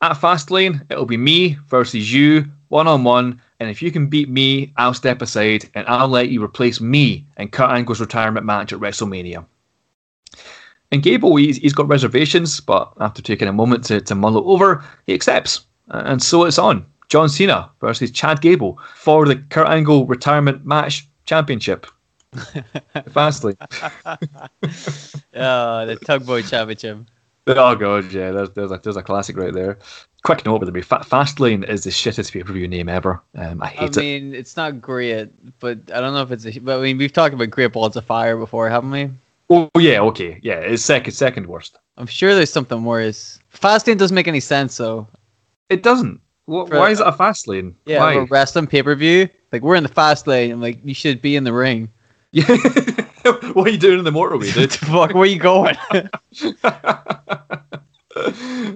At Fastlane, it'll be me versus you, one on one. And if you can beat me, I'll step aside and I'll let you replace me in Kurt Angle's retirement match at WrestleMania. And Gable, he's, he's got reservations, but after taking a moment to, to mull it over, he accepts. And so it's on. John Cena versus Chad Gable for the Kurt Angle retirement match championship. Fastlane. oh, the tugboat championship. Oh god, yeah, there's there's a there's a classic right there. Quick note, by the way, Fa- Fastlane is the shittest pay per view name ever. Um, I hate it. I mean, it's not great, but I don't know if it's a. But I mean, we've talked about Great Balls of Fire before, haven't we? Oh yeah, okay, yeah, it's second second worst. I'm sure there's something worse. Fastlane doesn't make any sense, though. It doesn't. Wh- For- why is it a Fastlane? Yeah, Why? wrestling pay per view. Like we're in the fast lane. I'm like, you should be in the ring. Yeah. what are you doing in the motorway, dude? Fuck, where you going?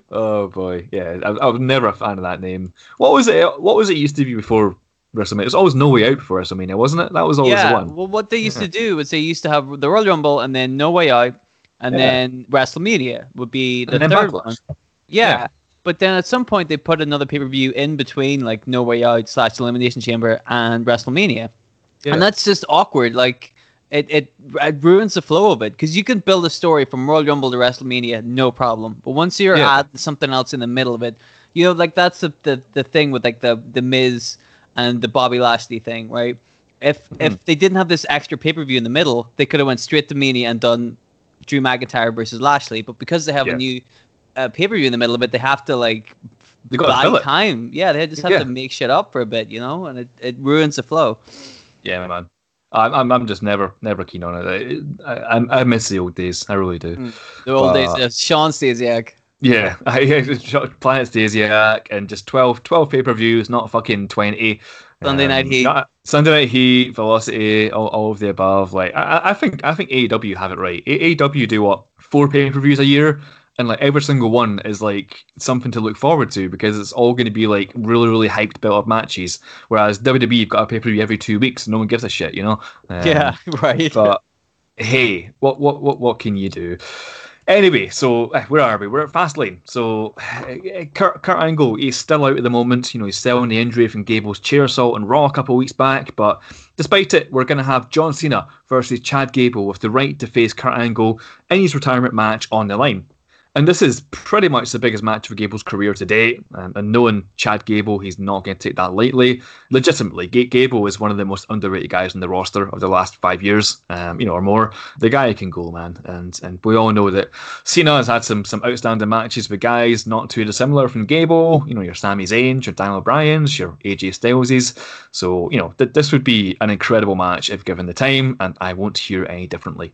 oh boy, yeah, I, I was never a fan of that name. What was it? What was it used to be before WrestleMania? It was always No Way Out before WrestleMania, wasn't it? That was always yeah. the one. Well, what they used to do was they used to have the Royal Rumble and then No Way Out, and Yeah. then WrestleMania would be the third Backlash. one. Yeah. Yeah. But then at some point they put another pay per view in between, like No Way Out slash Elimination Chamber and WrestleMania, Yeah. and that's just awkward. Like it it, it ruins the flow of it because you can build a story from Royal Rumble to WrestleMania, no problem. But once you're Yeah. adding something else in the middle of it, you know, like that's the the, the thing with like the the Miz and the Bobby Lashley thing, right? If Mm-hmm. if they didn't have this extra pay per view in the middle, they could have went straight to Mania and done Drew McIntyre versus Lashley. But because they have Yeah. a new uh, pay per view in the middle of it, they have to like They buy time. Yeah, they just have Yeah. to make shit up for a bit, you know, and it, it ruins the flow. Yeah, man. I'm, I'm, I'm just never, never keen on it. I, I, I miss the old days. I really do. Mm. The old Uh, days of Shawn Stasiak. Yeah, I, Planet Stasiak and just 12, 12 pay per views, not fucking 20. Sunday Night Heat. not- Sunday Night Heat, Velocity, all, all of the above. Like, I, I- think I think AEW have it right. AEW do what four pay per views a year, and like every single one is like something to look forward to because it's all going to be like really really hyped built up matches. Whereas WWE, you've got a pay per view every two weeks, and no one gives a shit, you know. Um, yeah, right. but hey, what what what what can you do? Anyway, so eh, where are we? We're at Fastlane. So eh, Kurt, Kurt Angle, he's still out at the moment. You know, he's selling the injury from Gable's chair assault and Raw a couple of weeks back. But despite it, we're going to have John Cena versus Chad Gable with the right to face Kurt Angle in his retirement match on the line. And this is pretty much the biggest match of Gable's career to date. Um, and knowing Chad Gable, he's not going to take that lightly. Legitimately, Gable is one of the most underrated guys in the roster of the last five years, um, you know, or more. The guy can go, man. And and we all know that Cena has had some some outstanding matches with guys not too dissimilar from Gable. You know, your Sami Zayn, your Daniel Bryan's, your AJ Styleses. So you know, th- this would be an incredible match if given the time, and I won't hear any differently.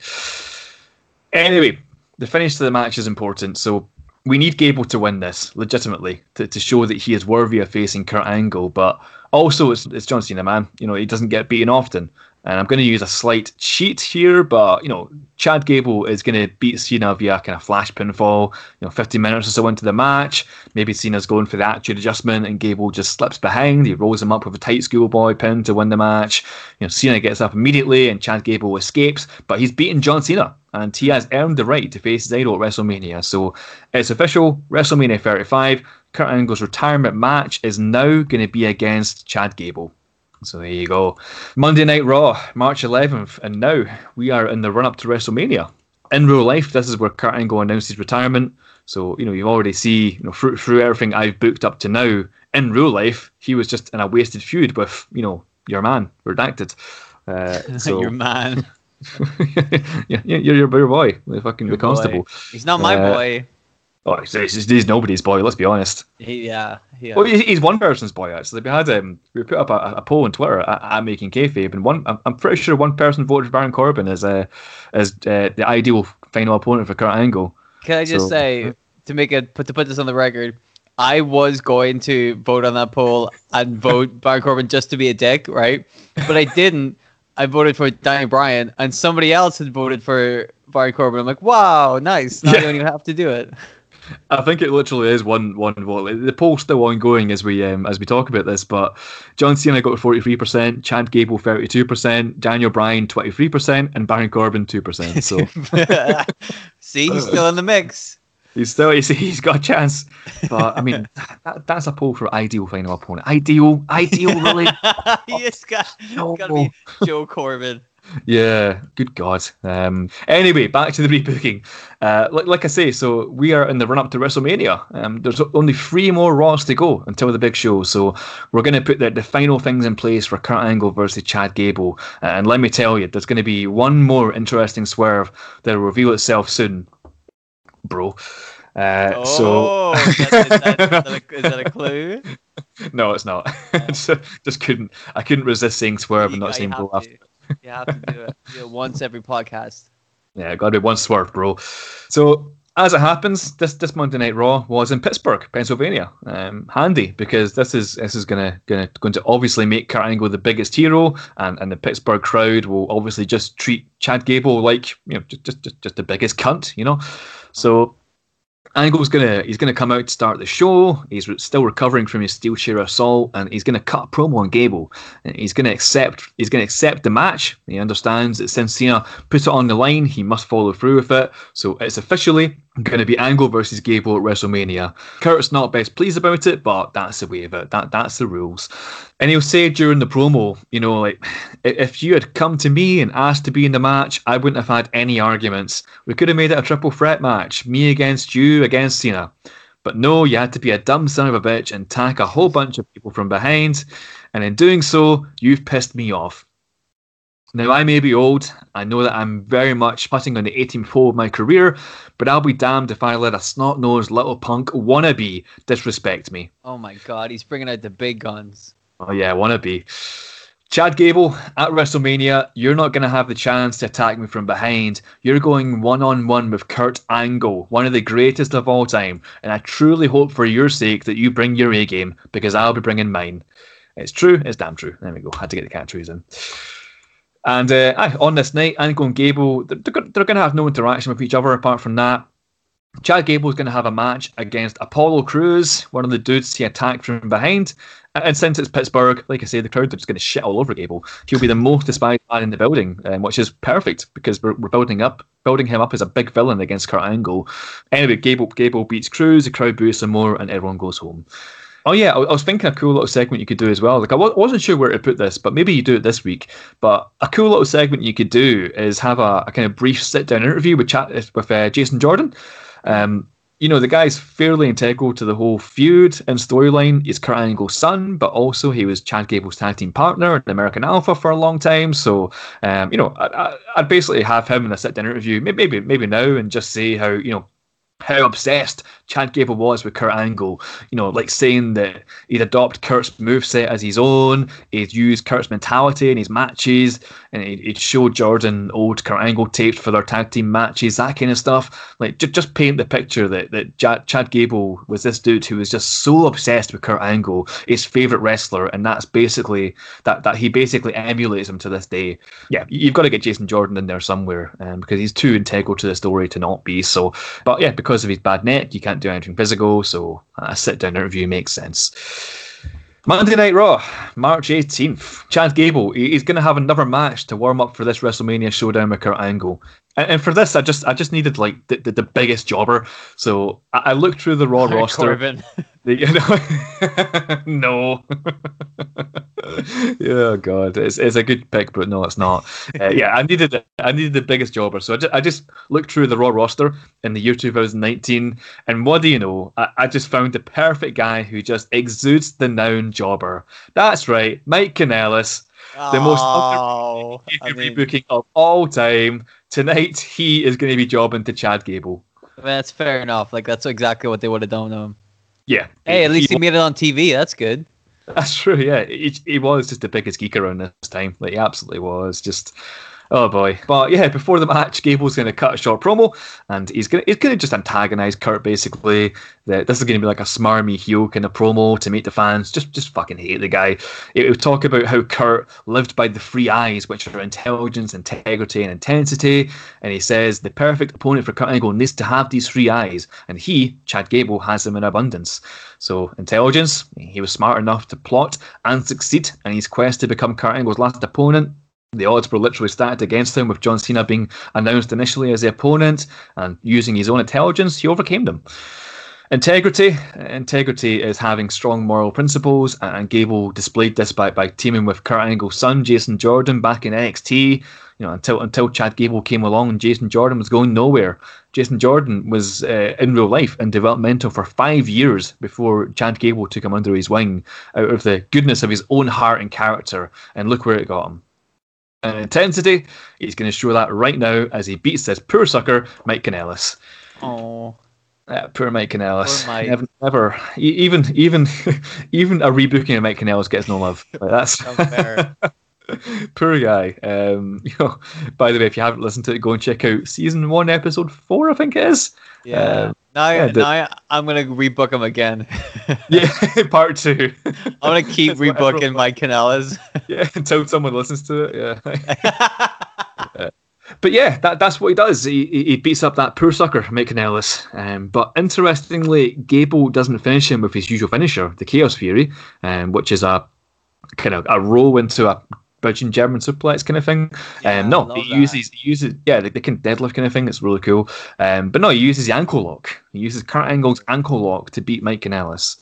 Anyway, the finish to the match is important. So we need Gable to win this legitimately to, to show that he is worthy of facing Kurt Angle. But also, it's, it's John Cena, man. You know, he doesn't get beaten often. And I'm going to use a slight cheat here, but you know, Chad Gable is going to beat Cena via kind of flash pinfall. You know, 15 minutes or so into the match, maybe Cena's going for the attitude adjustment, and Gable just slips behind. He rolls him up with a tight schoolboy pin to win the match. You know, Cena gets up immediately, and Chad Gable escapes, but he's beaten John Cena, and he has earned the right to face his idol at WrestleMania. So it's official. WrestleMania 35. Kurt Angle's retirement match is now going to be against Chad Gable. So there you go. Monday Night Raw, March 11th, and now we are in the run up to WrestleMania. In real life, this is where Kurt Angle announced his retirement. So you know you already see you know through, through everything I've booked up to now. In real life, he was just in a wasted feud with you know your man, redacted. Uh, so Your man. yeah, yeah, you're your your boy, the fucking the Boy. constable. He's not my Uh, boy. Oh, he's, he's, he's nobody's boy. Let's be honest. He, yeah. yeah. Well, he's one person's boy actually. We had um, we put up a, a poll on Twitter at, at making kayfabe, and one I'm, I'm pretty sure one person voted for Baron Corbin as uh, as uh, the ideal final opponent for Kurt Angle. Can I just So- say to make it put to put this on the record, I was going to vote on that poll and vote Baron Corbin just to be a dick, right? But I didn't. I voted for Daniel Bryan, and somebody else had voted for Baron Corbin. I'm like, wow, nice. Now Yeah. you don't even have to do it. I think it literally is one one vote. The poll's still ongoing as we um, as we talk about this, but John Cena got forty three percent, Chad Gable thirty two percent, Daniel Bryan twenty three percent, and Baron Corbin two percent. So See, he's still in the mix. he's still he's, he's got a chance. But I mean, that, that's a poll for ideal final opponent. Ideal, ideal, really. He's got, No. got to be Joe Corbin. Yeah, good God. Um, anyway, back to the rebooking. Uh, like, like I say, so we are in the run up to WrestleMania. Um, there's only three more Raws to go until the big show. So we're going to put the, the final things in place for Kurt Angle versus Chad Gable. And let me tell you, there's going to be one more interesting swerve that will reveal itself soon, bro. Uh, Oh, so is, that, is, that, is, that a, is that a clue? no, it's not. just, just couldn't. I couldn't resist saying swerve and not you saying bro after. You have to do it, do it once every podcast. Yeah, got to be one swerve, bro. So as it happens, this this Monday Night Raw was in Pittsburgh, Pennsylvania. Um, handy because this is this is gonna gonna going to obviously make Kurt Angle the biggest hero, and, and the Pittsburgh crowd will obviously just treat Chad Gable like you know just just, just the biggest cunt, you know. So Angle's gonna he's gonna come out to start the show. He's still recovering from his steel chair assault, and he's gonna cut a promo on Gable. He's gonna accept he's gonna accept the match. He understands that since Cena put it on the line, he must follow through with it. So it's officially gonna be Angle versus Gable at WrestleMania. Kurt's not best pleased about it, but that's the way of it. That that's the rules. And he'll say during the promo, you know, like if you had come to me and asked to be in the match, I wouldn't have had any arguments. We could have made it a triple threat match, me against you against Cena. But no, you had to be a dumb son of a bitch and attack a whole bunch of people from behind. And in doing so, you've pissed me off. Now, I may be old. I know that I'm very much putting on the 18th hole of my career, but I'll be damned if I let a snot nosed little punk wannabe disrespect me. Oh my god, he's bringing out the big guns. Oh yeah, wannabe. Chad Gable at WrestleMania, you're not going to have the chance to attack me from behind. You're going one on one with Kurt Angle, one of the greatest of all time. And I truly hope for your sake that you bring your A game because I'll be bringing mine. It's true, it's damn true. There we go. Had to get the catchphrase in. And uh, on this night, Angle and Gable, they're, they're going to have no interaction with each other apart from that. Chad Gable is going to have a match against Apollo Crews, one of the dudes he attacked from behind. And since it's Pittsburgh, like I say, the crowd are just going to shit all over Gable. He'll be the most despised man in the building, um, which is perfect because we're, we're building up, building him up as a big villain against Kurt Angle. Anyway, Gable Gable beats Crews, the crowd boos some more, and everyone goes home. Oh yeah, I was thinking a cool little segment you could do as well. Like I wasn't sure where to put this, but maybe you do it this week. But a cool little segment you could do is have a, a kind of brief sit down interview with chat with uh, Jason Jordan. Um, you know, the guy's fairly integral to the whole feud and storyline. He's Kurt Angle's son, but also he was Chad Gable's tag team partner in American Alpha for a long time. So, um, you know, I, would basically have him in a sit down interview, maybe maybe now, and just say how you know how obsessed Chad Gable was with Kurt Angle. You know, like saying that he'd adopt Kurt's moveset as his own, he'd use Kurt's mentality in his matches, and he'd, he'd show Jordan old Kurt Angle tapes for their tag team matches, that kind of stuff. Like, j- just paint the picture that, that J- Chad Gable was this dude who was just so obsessed with Kurt Angle, his favourite wrestler, and that's basically, that, that he basically emulates him to this day. Yeah, you've got to get Jason Jordan in there somewhere, um, because he's too integral to the story to not be. So, but yeah, because of his bad neck, you can't do anything physical, so a sit down interview makes sense. Monday Night Raw, March 18th. Chad Gable, he's going to have another match to warm up for this WrestleMania showdown with Kurt Angle. And, and for this, I just I just needed like the, the, the biggest jobber. So I, I, looked through the Raw roster. The, you know, no. oh god, it's, it's a good pick, but no, it's not. Uh, yeah, I needed I needed the biggest jobber, so I just, I just looked through the Raw roster in the year 2019, and what do you know? I, I just found the perfect guy who just exudes the noun jobber. That's right, Mike Kanellis the most oh, I mean, rebooking of all time. Tonight, he is going to be jobbing to Chad Gable. That's fair enough. Like that's exactly what they would have done to him. Yeah. Hey, at least he, he made it on TV. That's good. That's true. Yeah, he, he was just the biggest geek around this time. Like he absolutely was. Just Oh boy! But yeah, before the match, Gable's going to cut a short promo, and he's going to he's going to just antagonize Kurt basically. That this is going to be like a smarmy heel kind of promo to meet the fans. Just just fucking hate the guy. It would talk about how Kurt lived by the three eyes, which are intelligence, integrity, and intensity. And he says the perfect opponent for Kurt Angle needs to have these three eyes, and he, Chad Gable, has them in abundance. So intelligence, he was smart enough to plot and succeed in his quest to become Kurt Angle's last opponent the odds were literally stacked against him, with John Cena being announced initially as the opponent, and using his own intelligence, he overcame them. Integrity. Integrity is having strong moral principles, and Gable displayed this by, by teaming with Kurt Angle's son, Jason Jordan, back in NXT. You know, until until Chad Gable came along and Jason Jordan was going nowhere. Jason Jordan was uh, in real life and developmental for five years before Chad Gable took him under his wing out of the goodness of his own heart and character. And look where it got him and intensity. He's going to show that right now as he beats this poor sucker, Mike Kanellis. Oh. Yeah, poor Mike Mike. Never, never, even, even, even a rebooking of Mike Kanellis gets no love. Like, that's poor guy. Um, you know, by the way, if you haven't listened to it, go and check out season one, episode four. I think it is. Yeah. Um, now, yeah, now I'm gonna rebook him again. yeah, part two. I'm gonna keep rebooking my Kanellis. yeah, until someone listens to it. Yeah. But yeah, that, that's what he does. He, he beats up that poor sucker, Mike Kanellis. Um, but interestingly, Gable doesn't finish him with his usual finisher, the Chaos Theory, um, which is a kind of a roll into a bridging German suplex kind of thing. Yeah, um, no, he that. uses he uses yeah, the, the kind of deadlift kind of thing. It's really cool. Um, but no, he uses the ankle lock. He uses Kurt Angle's ankle lock to beat Mike Kanellis.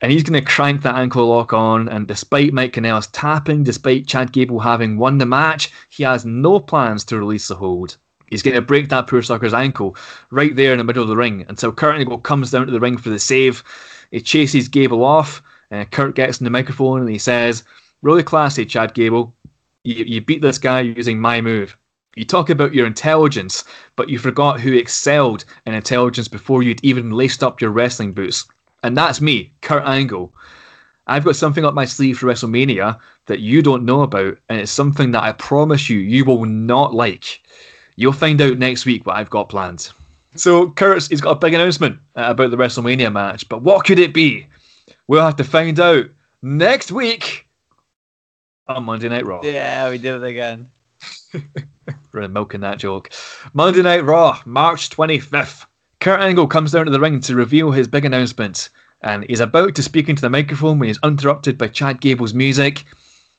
And he's going to crank that ankle lock on. And despite Mike Kanellis tapping, despite Chad Gable having won the match, he has no plans to release the hold. He's going to break that poor sucker's ankle right there in the middle of the ring until Kurt Angle comes down to the ring for the save. He chases Gable off. Uh, Kurt gets in the microphone and he says, Really classy, Chad Gable. You, you beat this guy using my move. You talk about your intelligence, but you forgot who excelled in intelligence before you'd even laced up your wrestling boots. And that's me, Kurt Angle. I've got something up my sleeve for WrestleMania that you don't know about, and it's something that I promise you you will not like. You'll find out next week what I've got planned. So Kurt's he's got a big announcement uh, about the WrestleMania match, but what could it be? We'll have to find out next week on Monday Night Raw. Yeah, we did it again. Really milking that joke. Monday Night Raw, March 25th. Kurt Angle comes down to the ring to reveal his big announcement, and he's about to speak into the microphone when he's interrupted by Chad Gable's music.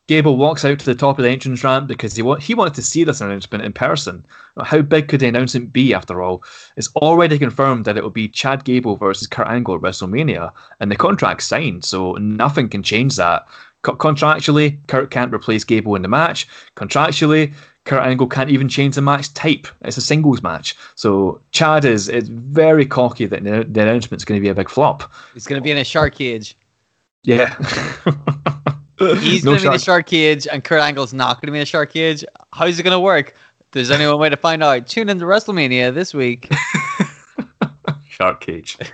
Gable walks out to the top of the entrance ramp because he, wa- he wanted to see this announcement in person. How big could the announcement be, after all? It's already confirmed that it will be Chad Gable versus Kurt Angle at WrestleMania, and the contract's signed, so nothing can change that. Co- contractually, Kurt can't replace Gable in the match. Contractually, Kurt Angle can't even change the match type. It's a singles match. So Chad is is very cocky that the, the announcement's going to be a big flop. He's gonna be in a shark cage. Yeah. He's No gonna be in a shark- cage, and Kurt Angle's not gonna be in a shark cage. How's it gonna work? There's only one way to find out. Tune into WrestleMania this week. shark cage.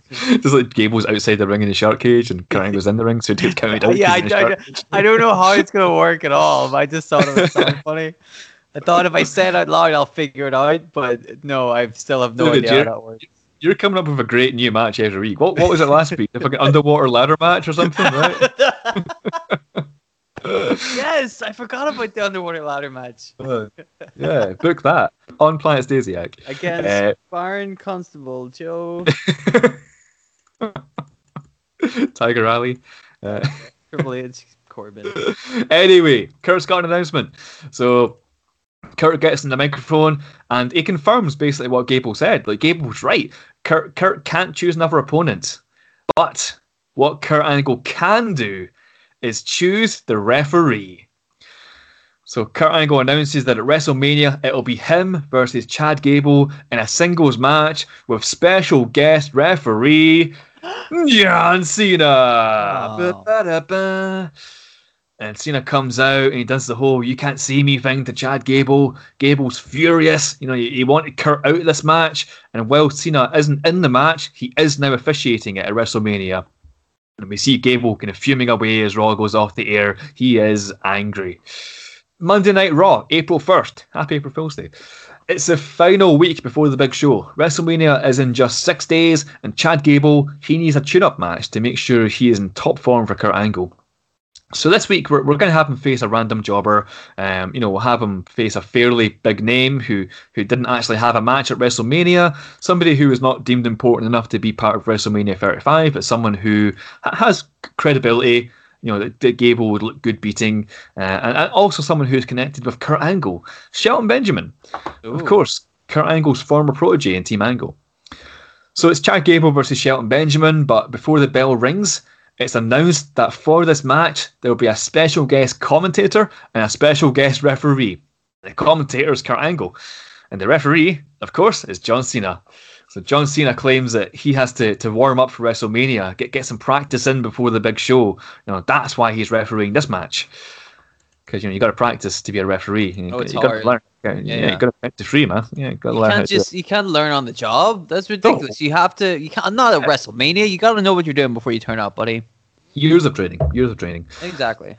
Just like Gable's outside the ring in the shark cage and Kurt in the ring, so he gets counted out. yeah, I, he's in the I. I don't know how it's gonna work at all. But I just thought it was so funny. I thought if I say it out loud, I'll figure it out. But no, I still have no Dude, idea how that works. You're coming up with a great new match every week. What what was it last week? The fucking underwater ladder match or something, right? yes, I forgot about the underwater ladder match Uh, yeah, book that on Planet Stasiak. against Uh, Baron Constable Joe Tiger Ali. Uh, Triple H Corbin. anyway, Kurt's got an announcement. So Kurt gets in the microphone and he confirms basically what Gable said. Like Gable was right. Kurt Kurt can't choose another opponent. But what Kurt Angle can do is choose the referee. So Kurt Angle announces that at WrestleMania it'll be him versus Chad Gable in a singles match with special guest referee John Cena. Oh. And Cena comes out and he does the whole "you can't see me" thing to Chad Gable. Gable's furious. You know, he, he wanted Kurt out of this match, and while Cena isn't in the match, he is now officiating it at WrestleMania. And we see Gable kind of fuming away as Raw goes off the air. He is angry. Monday Night Raw, April 1st. Happy April Fool's Day. It's the final week before the big show. WrestleMania is in just six days, and Chad Gable, he needs a tune up match to make sure he is in top form for Kurt Angle. So this week we're, we're going to have him face a random jobber. Um, you know, we'll have him face a fairly big name who who didn't actually have a match at WrestleMania. Somebody who is not deemed important enough to be part of WrestleMania 35, but someone who has credibility. You know that, that Gable would look good beating, uh, and, and also someone who's connected with Kurt Angle, Shelton Benjamin, of course, Kurt Angle's former protege in Team Angle. So it's Chad Gable versus Shelton Benjamin, but before the bell rings, it's announced that for this match, there will be a special guest commentator and a special guest referee. The commentator is Kurt Angle, and the referee, of course, is John Cena. So John Cena claims that he has to, to warm up for WrestleMania, get get some practice in before the big show. You know, that's why he's refereeing this match. Because you know you got to practice to be a referee. You, Oh, it's you got hard. to learn. Yeah, Yeah, yeah, yeah. you got to practice free, man. Yeah, you got to You learn can't to do it. just you can't learn on the job. That's ridiculous. You have to. You can't. Not at WrestleMania. You got to know what you're doing before you turn up, buddy. years of training. Years of training. Exactly.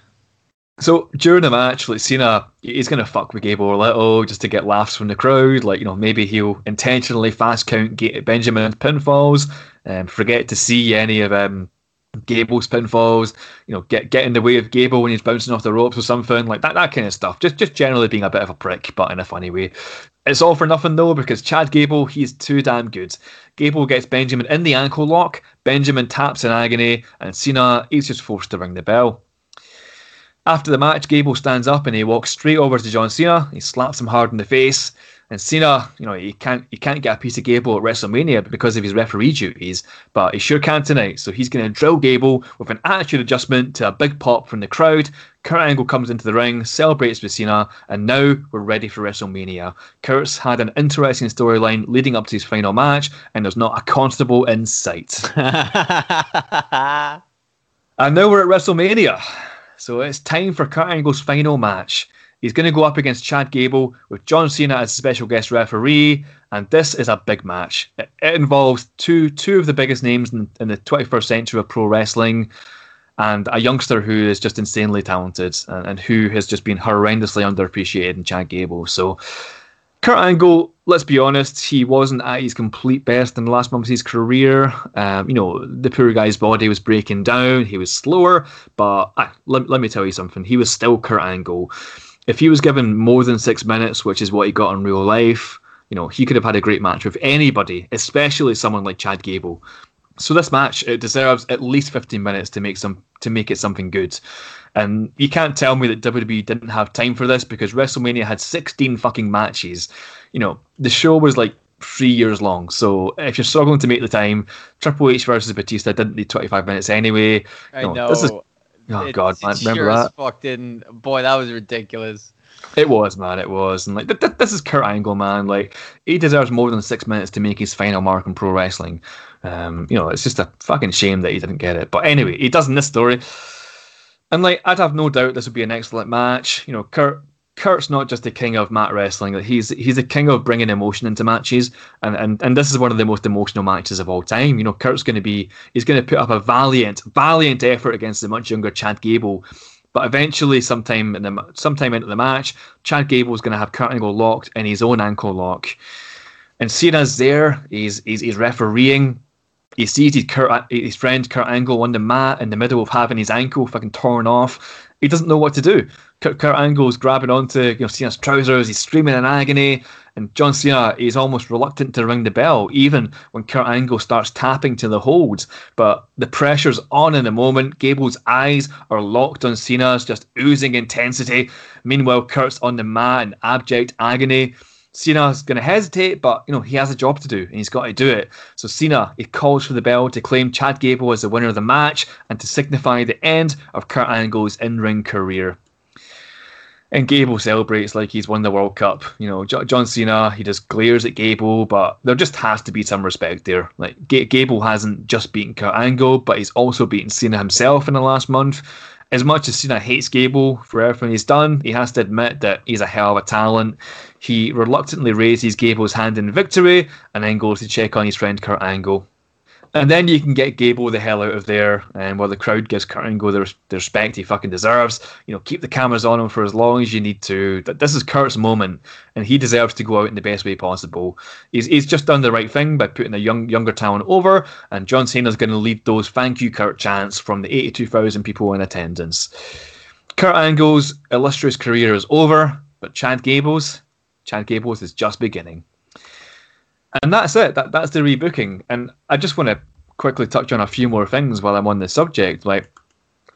So during the match, like Cena, he's gonna fuck with Gable a little just to get laughs from the crowd. Like you know, maybe he'll intentionally fast count Benjamin's pinfalls, and forget to see any of um, Gable's pinfalls. You know, get get in the way of Gable when he's bouncing off the ropes or something like that. That kind of stuff. Just just generally being a bit of a prick, but in a funny way. It's all for nothing though, because Chad Gable, he's too damn good. Gable gets Benjamin in the ankle lock. Benjamin taps in agony, and Cena is just forced to ring the bell. After the match, Gable stands up and he walks straight over to John Cena. He slaps him hard in the face. And Cena, you know, he can't he can't get a piece of Gable at WrestleMania because of his referee duties, but he sure can tonight. So he's going to drill Gable with an attitude adjustment to a big pop from the crowd. Kurt Angle comes into the ring, celebrates with Cena, and now we're ready for WrestleMania. Kurt's had an interesting storyline leading up to his final match, and there's not a constable in sight. And now we're at WrestleMania. So it's time for Kurt Angle's final match. He's going to go up against Chad Gable with John Cena as special guest referee, and this is a big match. It, it involves two two of the biggest names in, in the 21st century of pro wrestling, and a youngster who is just insanely talented and, and who has just been horrendously underappreciated in Chad Gable. So Kurt Angle, let's be honest, he wasn't at his complete best in the last months of his career. Um, you know, the poor guy's body was breaking down. He was slower, but ah, let, let me tell you something. He was still Kurt Angle. If he was given more than six minutes, which is what he got in real life, you know, he could have had a great match with anybody, especially someone like Chad Gable. So this match it deserves at least 15 minutes to make some to make it something good. And you can't tell me that WWE didn't have time for this because WrestleMania had 16 fucking matches. You know, the show was like three years long. So if you're struggling to make the time, Triple H versus Batista didn't need 25 minutes anyway. I No, know. This is, oh It- god, man, remember sure that? Fuck didn't. Boy, that was ridiculous. It was, man. It was, and like th- th- this is Kurt Angle, man. Like he deserves more than six minutes to make his final mark in pro wrestling. Um, you know, it's just a fucking shame that he didn't get it. But anyway, he does in this story, and like I'd have no doubt this would be an excellent match. You know, Kurt. Kurt's not just the king of mat wrestling; he's he's the king of bringing emotion into matches, and, and and this is one of the most emotional matches of all time. You know, Kurt's going to be he's going to put up a valiant valiant effort against the much younger Chad Gable, but eventually, sometime in the sometime into the match, Chad Gable's going to have Kurt Angle locked in his own ankle lock, and Cena's there. He's he's, he's refereeing. He sees his, Kurt, his friend Kurt Angle on the mat in the middle of having his ankle fucking torn off. He doesn't know what to do. Kurt, Kurt Angle's grabbing onto you know Cena's trousers. He's screaming in agony, and John Cena is almost reluctant to ring the bell, even when Kurt Angle starts tapping to the holds. But the pressure's on in the moment. Gable's eyes are locked on Cena's, just oozing intensity. Meanwhile, Kurt's on the mat in abject agony. Cena's going to hesitate, but you know he has a job to do and he's got to do it. So Cena he calls for the bell to claim Chad Gable as the winner of the match and to signify the end of Kurt Angle's in-ring career. And Gable celebrates like he's won the World Cup. You know, John Cena, he just glares at Gable, but there just has to be some respect there. Like, G- Gable hasn't just beaten Kurt Angle, but he's also beaten Cena himself in the last month. As much as Cena hates Gable for everything he's done, he has to admit that he's a hell of a talent. He reluctantly raises Gable's hand in victory and then goes to check on his friend Kurt Angle. And then you can get Gable the hell out of there, and while the crowd gives Kurt Angle the, the respect he fucking deserves, you know, keep the cameras on him for as long as you need to. This is Kurt's moment, and he deserves to go out in the best way possible. He's, he's just done the right thing by putting a young younger talent over, and John Cena's going to lead those "Thank you, Kurt" chants from the 82,000 people in attendance. Kurt Angle's illustrious career is over, but Chad Gable's, Chad Gable's is just beginning. And that's it. That that's the rebooking. And I just want to quickly touch on a few more things while I'm on the subject. Like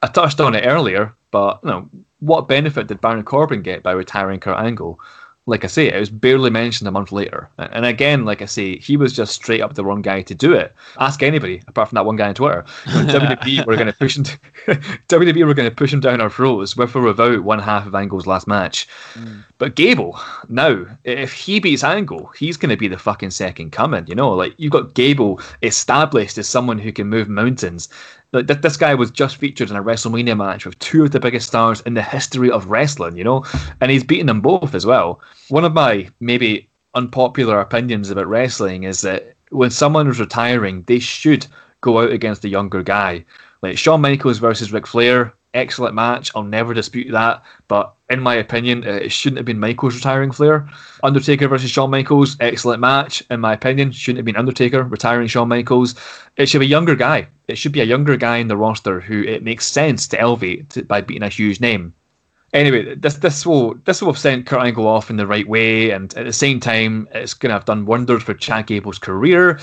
I touched on it earlier, but you know, what benefit did Baron Corbin get by retiring Kurt Angle? Like I say, it was barely mentioned a month later. And again, like I say, he was just straight up the wrong guy to do it. Ask anybody apart from that one guy on Twitter. You know, WWE were going to push him. To, WWE were going to push him down our throats with or without one half of Angle's last match. Mm. But Gable, now, if he beats Angle, he's going to be the fucking second coming. You know, like you've got Gable established as someone who can move mountains. Like th- this guy was just featured in a WrestleMania match with two of the biggest stars in the history of wrestling, you know, and he's beaten them both as well. One of my maybe unpopular opinions about wrestling is that when someone is retiring, they should go out against a younger guy. Like Shawn Michaels versus Ric Flair, excellent match. I'll never dispute that. But in my opinion, uh, it shouldn't have been Michaels retiring Flair. Undertaker versus Shawn Michaels, excellent match. In my opinion, shouldn't have been Undertaker retiring Shawn Michaels. It should be a younger guy. It should be a younger guy in the roster who it makes sense to elevate by beating a huge name. Anyway, this this will this will have sent Kurt Angle off in the right way, and at the same time, it's going to have done wonders for Chad Gable's career.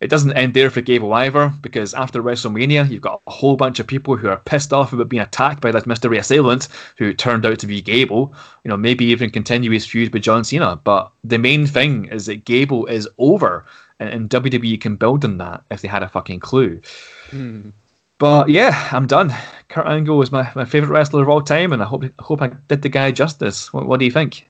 It doesn't end there for Gable either, because after WrestleMania, you've got a whole bunch of people who are pissed off about being attacked by this mystery assailant who turned out to be Gable. You know, maybe even continue his feud with John Cena. But the main thing is that Gable is over, and, and WWE can build on that if they had a fucking clue. Hmm. But yeah, I'm done. Kurt Angle is my, my favorite wrestler of all time, and I hope I hope I did the guy justice. What, what do you think?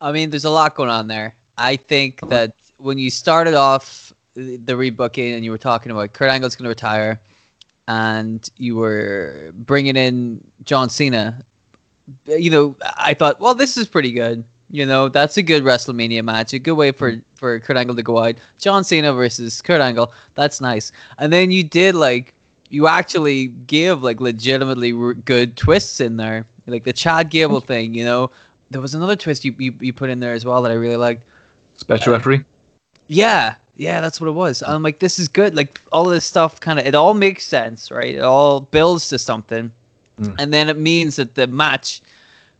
I mean, there's a lot going on there. I think that when you started off the rebooking and you were talking about Kurt Angle's going to retire and you were bringing in John Cena, you know, I thought, well, this is pretty good. You know, that's a good WrestleMania match, a good way for, for Kurt Angle to go out. John Cena versus Kurt Angle, that's nice. And then you did like, you actually give like legitimately good twists in there, like the Chad Gable thing. You know, there was another twist you, you, you put in there as well that I really liked. Special uh, referee. Yeah, yeah, that's what it was. I'm like, this is good. Like all of this stuff, kind of, it all makes sense, right? It all builds to something, mm. and then it means that the match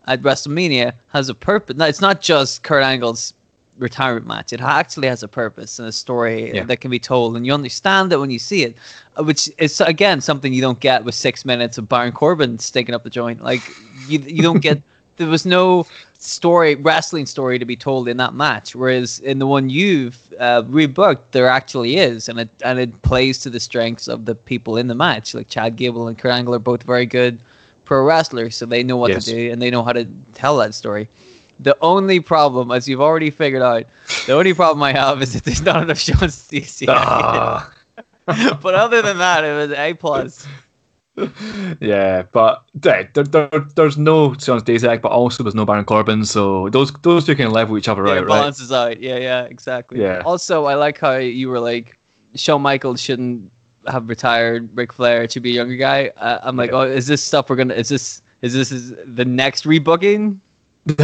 at WrestleMania has a purpose. No, it's not just Kurt Angle's retirement match. It actually has a purpose and a story yeah. that can be told, and you understand it when you see it. Uh, which is again something you don't get with six minutes of Baron Corbin sticking up the joint. Like you, you don't get. there was no story, wrestling story to be told in that match. Whereas in the one you've uh, rebooked, there actually is, and it and it plays to the strengths of the people in the match. Like Chad Gable and Kurt Angle are both very good pro wrestlers, so they know what yes. to do and they know how to tell that story. The only problem, as you've already figured out, the only problem I have is that there's not enough Shawn Stasiak. Ah. but other than that, it was A plus. yeah, but there, there, there, there's no Shawn Stasiak, but also there's no Baron Corbin, so those those two can level each other Yeah, out, it right? balances out. Yeah, yeah, exactly. Yeah. Also, I like how you were like, Shawn Michaels shouldn't have retired. Ric Flair should be a younger guy. Uh, I'm like, Yeah. oh, is this stuff we're gonna? Is this is this is the next rebooking?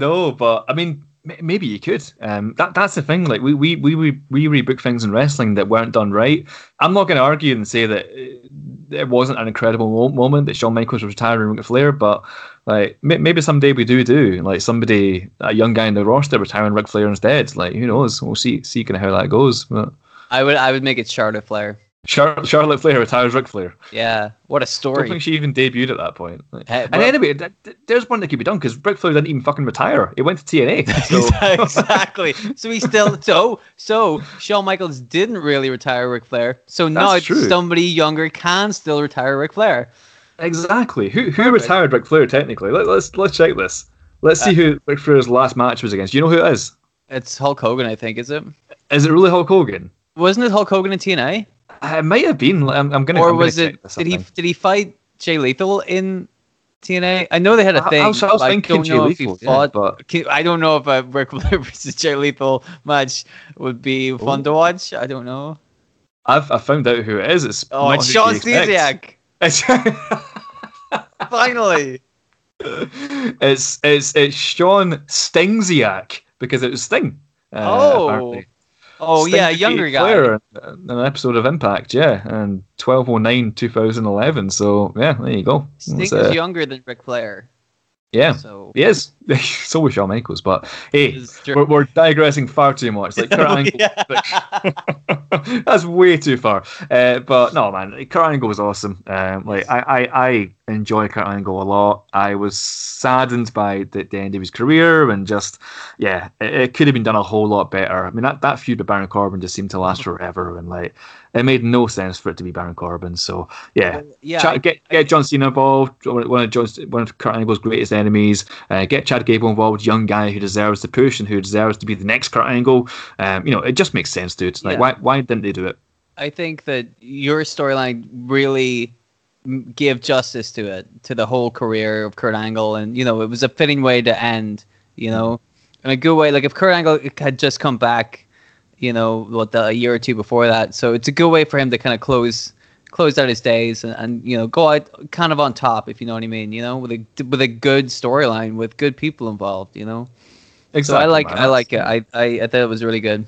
no, but I mean, maybe you could. Um, that that's the thing. Like we we we we, rebook things in wrestling that weren't done right. I'm not going to argue and say that uh, it wasn't an incredible moment that Shawn Michaels was retiring Ric Flair, but like maybe someday we do do like somebody a young guy in the roster retiring Ric Flair instead. Like who knows? We'll see see kind of how that goes. But I would I would make it Charlotte Flair. Char- Charlotte Flair retires Ric Flair. Yeah, what a story! I don't think she even debuted at that point. Like- Hey, and anyway, th- th- there's one that could be done because Ric Flair didn't even fucking retire. He went to TNA. So exactly. So he still so so Shawn Michaels didn't really retire Ric Flair. So now somebody younger can still retire Ric Flair. exactly. Who who retired Ric Flair technically? Let, let's let's check this. Let's see uh, who Ric Flair's last match was against. You know who it is? It's Hulk Hogan, I think, is it? Is it really Hulk Hogan? Wasn't it Hulk Hogan in TNA? It might have been. I'm, I'm gonna. or I'm gonna was it did he did he fight Jay Lethal in TNA? I know they had a thing. was- I was but thinking don't Jay know if he Lethal, yeah, fought. but- I don't know if a Ric Flair versus Jay Lethal match would be fun to watch. I don't know. I've I found out who it is. It's Oh, it's Shawn. Stasiak. Finally. it's it's it's Shawn Stingsiak because it was Sting. uh, Oh. apparently. Oh yeah, younger guy. In an episode of Impact, yeah, and 1209 2011. So yeah, there you go. Sting is uh, younger than Ric Flair. yeah, So he is. so was Shawn Michaels, but hey, we're, we're digressing far too much. Like Kurt Angle, that's way too far. Uh, but no, man, Kurt Angle was awesome. Um, like I, I, I enjoy Kurt Angle a lot. I was saddened by the, the end of his career, and just yeah, it, it could have been done a whole lot better. I mean, that, that feud with Baron Corbin just seemed to last forever, and like it made no sense for it to be Baron Corbin. So yeah, yeah, Chad, get get John Cena involved, one of John's, one of Kurt Angle's greatest enemies. Uh, get Chad Gable involved, young guy who deserves the push and who deserves to be the next Kurt Angle. Um, you know, it just makes sense, dude. Like, Yeah. why why didn't they do it? I think that your storyline really give justice to it, to the whole career of Kurt Angle, and you know it was a fitting way to end. You know, in a good way. Like if Kurt Angle had just come back, you know, what the, a year or two before that, so it's a good way for him to kind of close close out his days and, and you know go out kind of on top, if you know what I mean. You know, with a with a good storyline with good people involved. You know, so I like man. I like it. I, I I thought it was really good.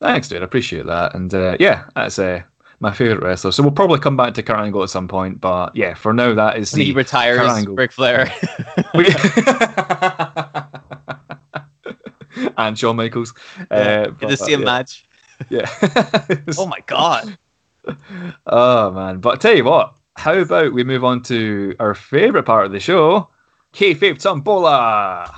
Thanks, dude. I appreciate that. And uh, yeah, that's uh, my favorite wrestler. So we'll probably come back to Kurt Angle at some point. But yeah, for now, that is When the he retires, Kurt Angle. Ric Flair. and Shawn Michaels. Yeah, Uh, Good to but, see a yeah. match. Yeah. Oh my god. Oh man! But I tell you what, how about we move on to our favorite part of the show, kayfabe tombola.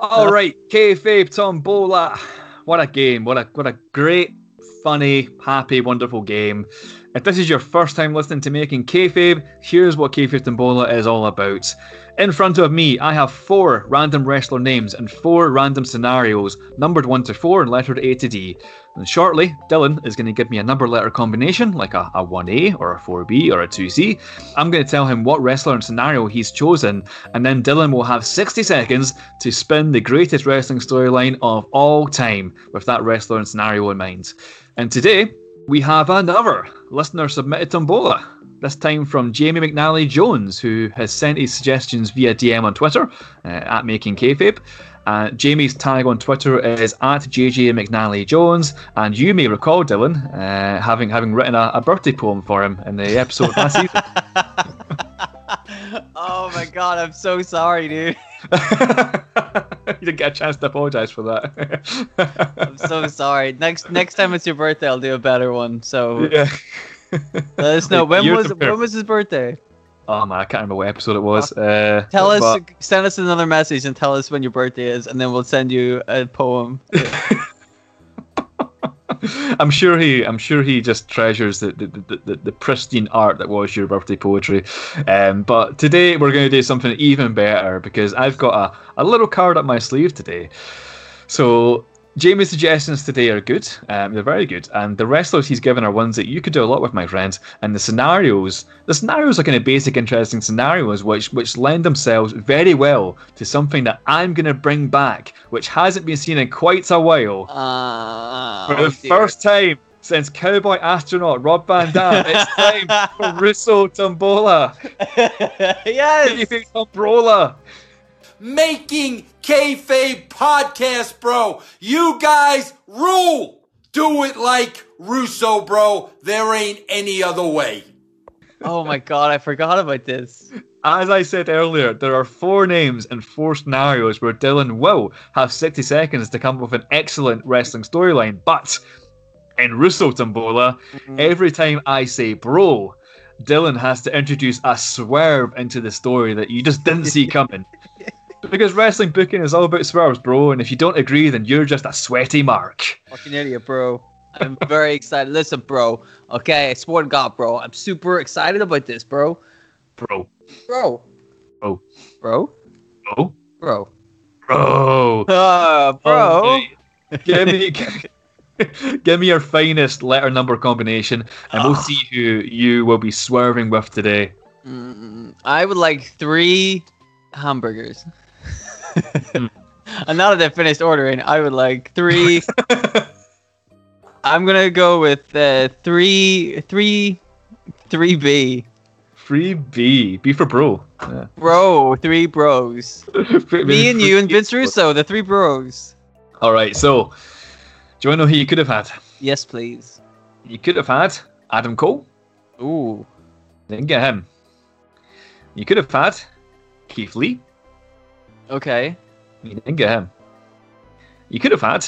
All right, kayfabe tombola. What a game! What a what a great, funny, happy, wonderful game. If this is your first time listening to Making Kayfabe, here's what Kayfabe Tombola is all about. In front of me, I have four random wrestler names and four random scenarios, numbered 1 to 4 and lettered A to D. And shortly, Dylan is going to give me a number letter combination, like a, a 1A or a 4B or a 2C. I'm going to tell him what wrestler and scenario he's chosen, and then Dylan will have 60 seconds to spin the greatest wrestling storyline of all time with that wrestler and scenario in mind. And today, we have another listener submitted tombola. This time from Jamie McNally Jones, who has sent his suggestions via DM on Twitter uh, at Making Kayfabe. Uh, Jamie's tag on Twitter is at JJ McNally Jones, and you may recall Dylan uh, having having written a, a birthday poem for him in the episode last season. oh my god, I'm so sorry, dude. you didn't get a chance to apologise for that. I'm so sorry. Next next time it's your birthday, I'll do a better one. So yeah. let us know when you're was compared- when was his birthday. Oh man, I can't remember what episode it was. Uh, Tell us, but- send us another message and tell us when your birthday is, and then we'll send you a poem. I'm sure he. I'm sure he just treasures the the, the, the, the pristine art that was your birthday poetry. Um, but today we're going to do something even better because I've got a, a little card up my sleeve today. So Jamie's suggestions today are good. Um, they're very good, and the wrestlers he's given are ones that you could do a lot with, my friend. And the scenarios, the scenarios are kind of basic, interesting scenarios, which which lend themselves very well to something that I'm going to bring back, which hasn't been seen in quite a while. Uh, For the first time since Cowboy Astronaut Rob Van Dam, it's time for Russo Tombola. yes. Tombola. Making Kayfabe podcast, bro. You guys rule. Do it like Russo, bro. There ain't any other way. Oh my god, I forgot about this. As I said earlier, there are four names and four scenarios where Dylan will have 60 seconds to come up with an excellent wrestling storyline. But in Russo Tombola, mm. every time I say bro, Dylan has to introduce a swerve into the story that you just didn't see coming. Because wrestling booking is all about swerves, bro, and if you don't agree, then you're just a sweaty mark. Fucking idiot, bro. I'm very excited. Listen, bro. Okay, I swear to God, bro. I'm super excited about this, bro. Bro, Bro. Bro. Bro. bro, Bro. bro. Uh, bro. give me give me your finest letter number combination and we'll see who you will be swerving with today Mm, I would like three hamburgers. and now that I've finished ordering, I would like three. I'm gonna go with uh, three, three, three B. Three b b for bro yeah. Bro, three bros. Me and you and Vince Russo, the three bros. all right so do you want to know who you could have had Yes, please. you could have had adam cole Ooh. didn't get him you could have had keith lee Okay. you didn't get him you could have had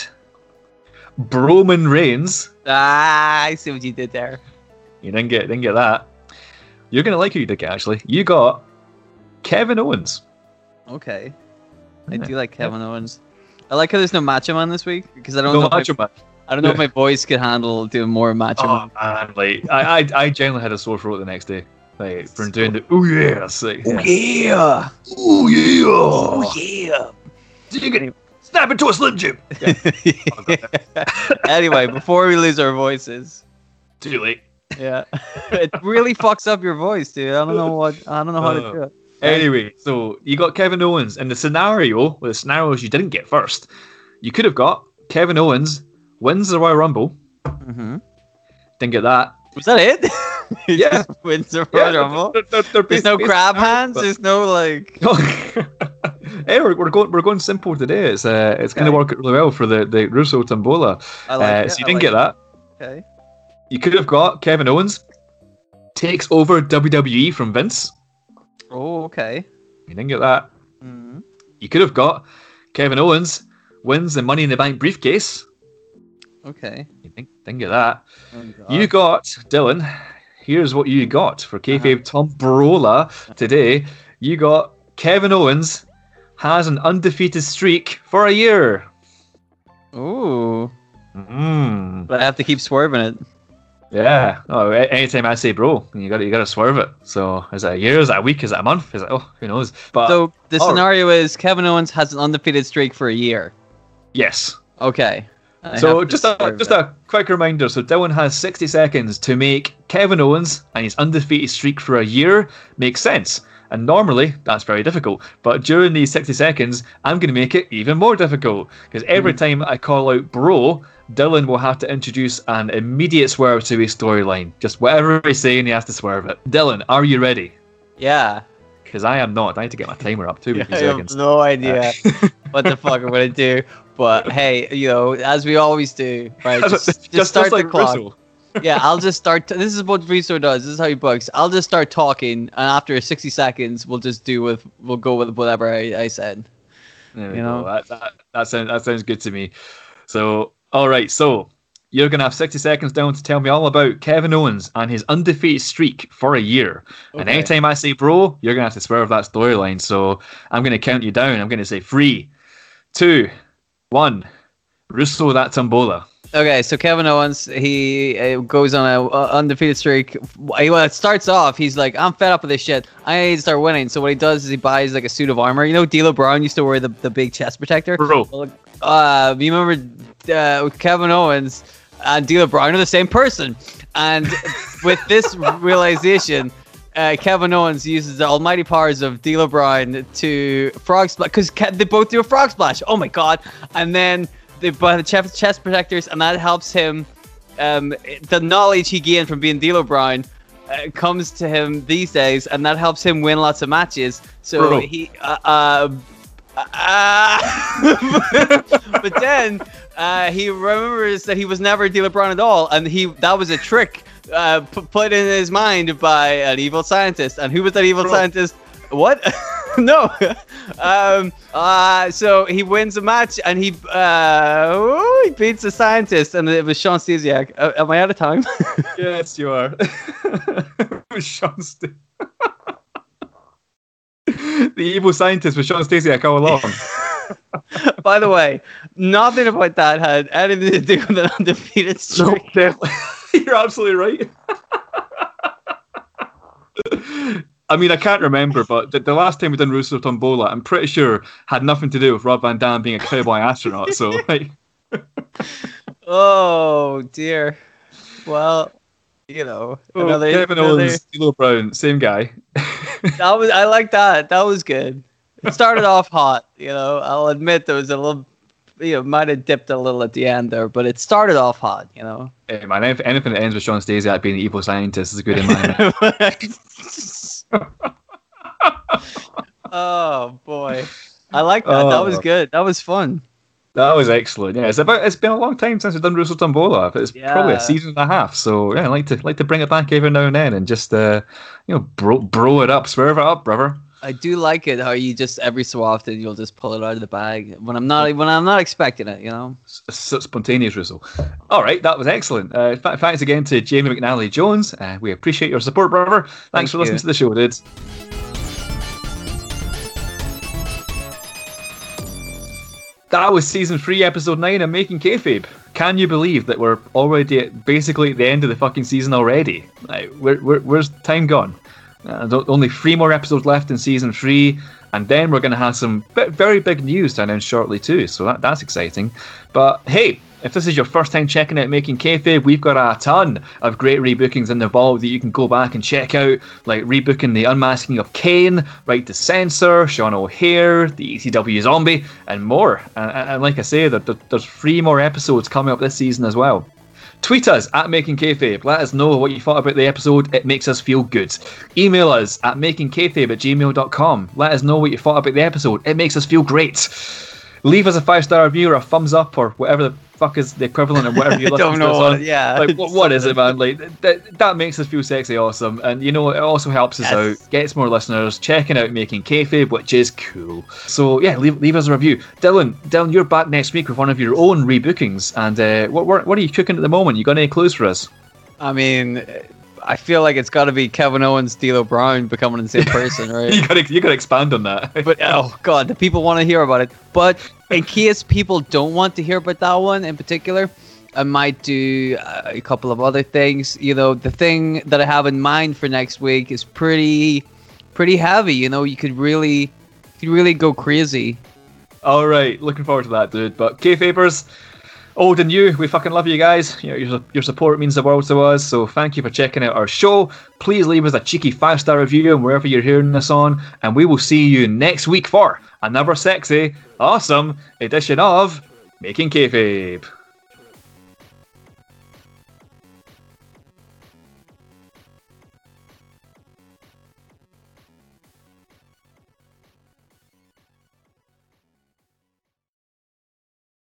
broman reigns Ah, I see what you did there. You didn't get didn't get that. You're gonna like who you did get actually. You got Kevin Owens. Okay. I do like Kevin Owens. I like how there's no Macho Man this week because I don't No know. Macho if my, Man. I don't know if my voice could handle doing more Macho Oh Man. man, like I, I I genuinely had a sore throat the next day. Like from doing the oh yeah, it's like, yeah. oh yeah, Oh yeah. Did you can snap into a slim jim. anyway, before we lose our voices, Too late. yeah, it really fucks up your voice, dude. I don't know what. I don't know how to do it. Anyway, so you got Kevin Owens, and the scenario, well, the scenarios you didn't get first, you could have got Kevin Owens wins the Royal Rumble. hmm Didn't get that. Was that it? Yeah. just wins the Yeah, Rumble. they're- they're- they're There's no scenarios, hands. but- There's no like. hey, we're, we're going we're going simple today. It's uh, it's going to Okay. work really well for the the Russo Tombola. I like uh, so you I didn't like get that. it. Okay. You could have got Kevin Owens takes over WWE from Vince. Oh, okay. You didn't get that. hmm You could have got Kevin Owens wins the Money in the Bank briefcase. Okay. You didn't, didn't get that. Oh, You got Dylan. Here's what you got for kayfabe Tom Barola today. You got Kevin Owens has an undefeated streak for a year. Ooh. Mm. But I have to keep swerving it. Yeah. Oh, anytime I say bro, you got to you got to swerve it. So is it a year? Is it a week? Is it a month? Is it oh who knows? But So the oh. scenario is Kevin Owens has an undefeated streak for a year. yes. Okay. I so just a just it. a quick reminder. So Dylan has 60 seconds to make Kevin Owens and his undefeated streak for a year make sense. And normally that's very difficult. But during these 60 seconds, I'm going to make it even more difficult because every Hmm. time I call out bro, Dylan will have to introduce an immediate swerve to his storyline. Just whatever he's saying, he has to swerve it. Dylan, are you ready? Yeah. Because I am not. I need to get my timer up too. I have no idea what the fuck I'm gonna do. But hey, you know, as we always do, right? Just, just, start the clock. Yeah, I'll just start. this is what Russo does. This is how he books. I'll just start talking, and after 60 seconds, we'll just do with we'll go with whatever I, I said. There You know? That, that, that, sounds, that sounds good to me. So, all right. So, you're going to have 60 seconds down to tell me all about Kevin Owens and his undefeated streak for a year. And anytime I say bro, you're going to have to swear swerve that storyline. So, I'm going to count you down. I'm going to say three, two, one. Russo that Tombola. Okay, so Kevin Owens, he uh, goes on a uh, undefeated streak. He, well, it starts off, he's like, I'm fed up with this shit. I need to start winning. So what he does is he buys like a suit of armor. You know, D'Lo Brown used to wear the, the big chest protector. Bro. Uh, you remember uh, Kevin Owens and D'Lo Brown are the same person. And with this realization, uh, Kevin Owens uses the almighty powers of D'Lo Brown to frog splash because they both do a frog splash. Oh my god! And then they buy the chest, chest protectors, and that helps him. Um, the knowledge he gained from being D'Lo Brown uh, comes to him these days, and that helps him win lots of matches. So Bro. he. Uh, uh, but then uh, he remembers that he was never D'Lo Brown at all, and he that was a trick uh, p- put in his mind by an evil scientist. And who was that evil Bro. scientist? What? no. um, uh, so he wins a match, and he uh, ooh, he beats the scientist, and it was Shawn Stasiak. Uh, am I out of time? yes, you are. it was Shawn St- the evil scientist was Shawn Stasiak all along. By the way, nothing about that had anything to do with an undefeated streak. definitely. You're absolutely right. I mean, I can't remember, but the, the last time we done Russo Tombola, I'm pretty sure had nothing to do with Rob Van Dam being a cowboy astronaut. So, like, Oh dear. Well, you know, oh, another, Kevin another- Owens, D'Lo Brown, same guy. that was I like that. That was good. It started off hot, you know. I'll admit there was a little, you know, might have dipped a little at the end there, but it started off hot, you know. Hey, man, if anything that ends with Shawn Stasiak being an evil scientist is a good in my oh boy, I like that. that was Oh. good. That was fun. That was excellent. Yeah, it's about. It's been a long time since we've done Russo Tombola. It's probably a season and a half. So yeah, I like to like to bring it back every now and then and just uh, you know, bro, bro it up, swerve it up, brother. I do like it how you just every so often you'll just pull it out of the bag when I'm not when I'm not expecting it, you know. S- s- spontaneous Russo. All right, that was excellent. Uh, th- thanks again to Jamie McNally Jones. Uh, we appreciate your support, brother. Thanks Thank for listening to the show, dudes. That was season three, episode nine of Making Kayfabe. Can you believe that we're already at basically at the end of the fucking season already? Like, where, where, where's time gone? Uh, only three more episodes left in season three, and then we're going to have some bi- very big news to announce shortly too. So that, that's exciting. But hey, if this is your first time checking out Making Kayfabe, we've got a ton of great rebookings in the vault that you can go back and check out, like rebooking The Unmasking of Kane, Right to Censor, Sean O'Haire, The ECW Zombie, and more. And, and like I say, there- there's three more episodes coming up this season as well. Tweet us at Making Kayfabe. Let us know what you thought about the episode. It makes us feel good. Email us at makingkayfabe at gmail.com. Let us know what you thought about the episode. It makes us feel great. Leave us a five star review or a thumbs up or whatever the fuck is the equivalent of whatever you listen don't to us on. yeah. Like, what, what is it, man? Like that, that makes us feel sexy awesome. And you know, it also helps us Yes. out, gets more listeners, checking out Making Kayfabe, which is cool. So yeah, leave, leave us a review. Dylan, Dylan, you're back next week with one of your own rebookings. And uh, what, what, what are you cooking at the moment? You got any clues for us? I mean, I feel like it's got to be Kevin Owens, D'Lo Brown becoming the same person, right? You gotta, you gotta expand on that. but oh god, the people want to hear about it. But in case people don't want to hear about that one in particular, I might do uh, a couple of other things. You know, the thing that I have in mind for next week is pretty, pretty heavy. You know, you could really, you could really go crazy. All right, looking forward to that, dude. But Kayfabers, old and new, we fucking love you guys. You know, your, your support means the world to us. So thank you for checking out our show. Please leave us a cheeky five star review wherever you're hearing this on, and we will see you next week for another sexy, awesome edition of Making Kayfabe.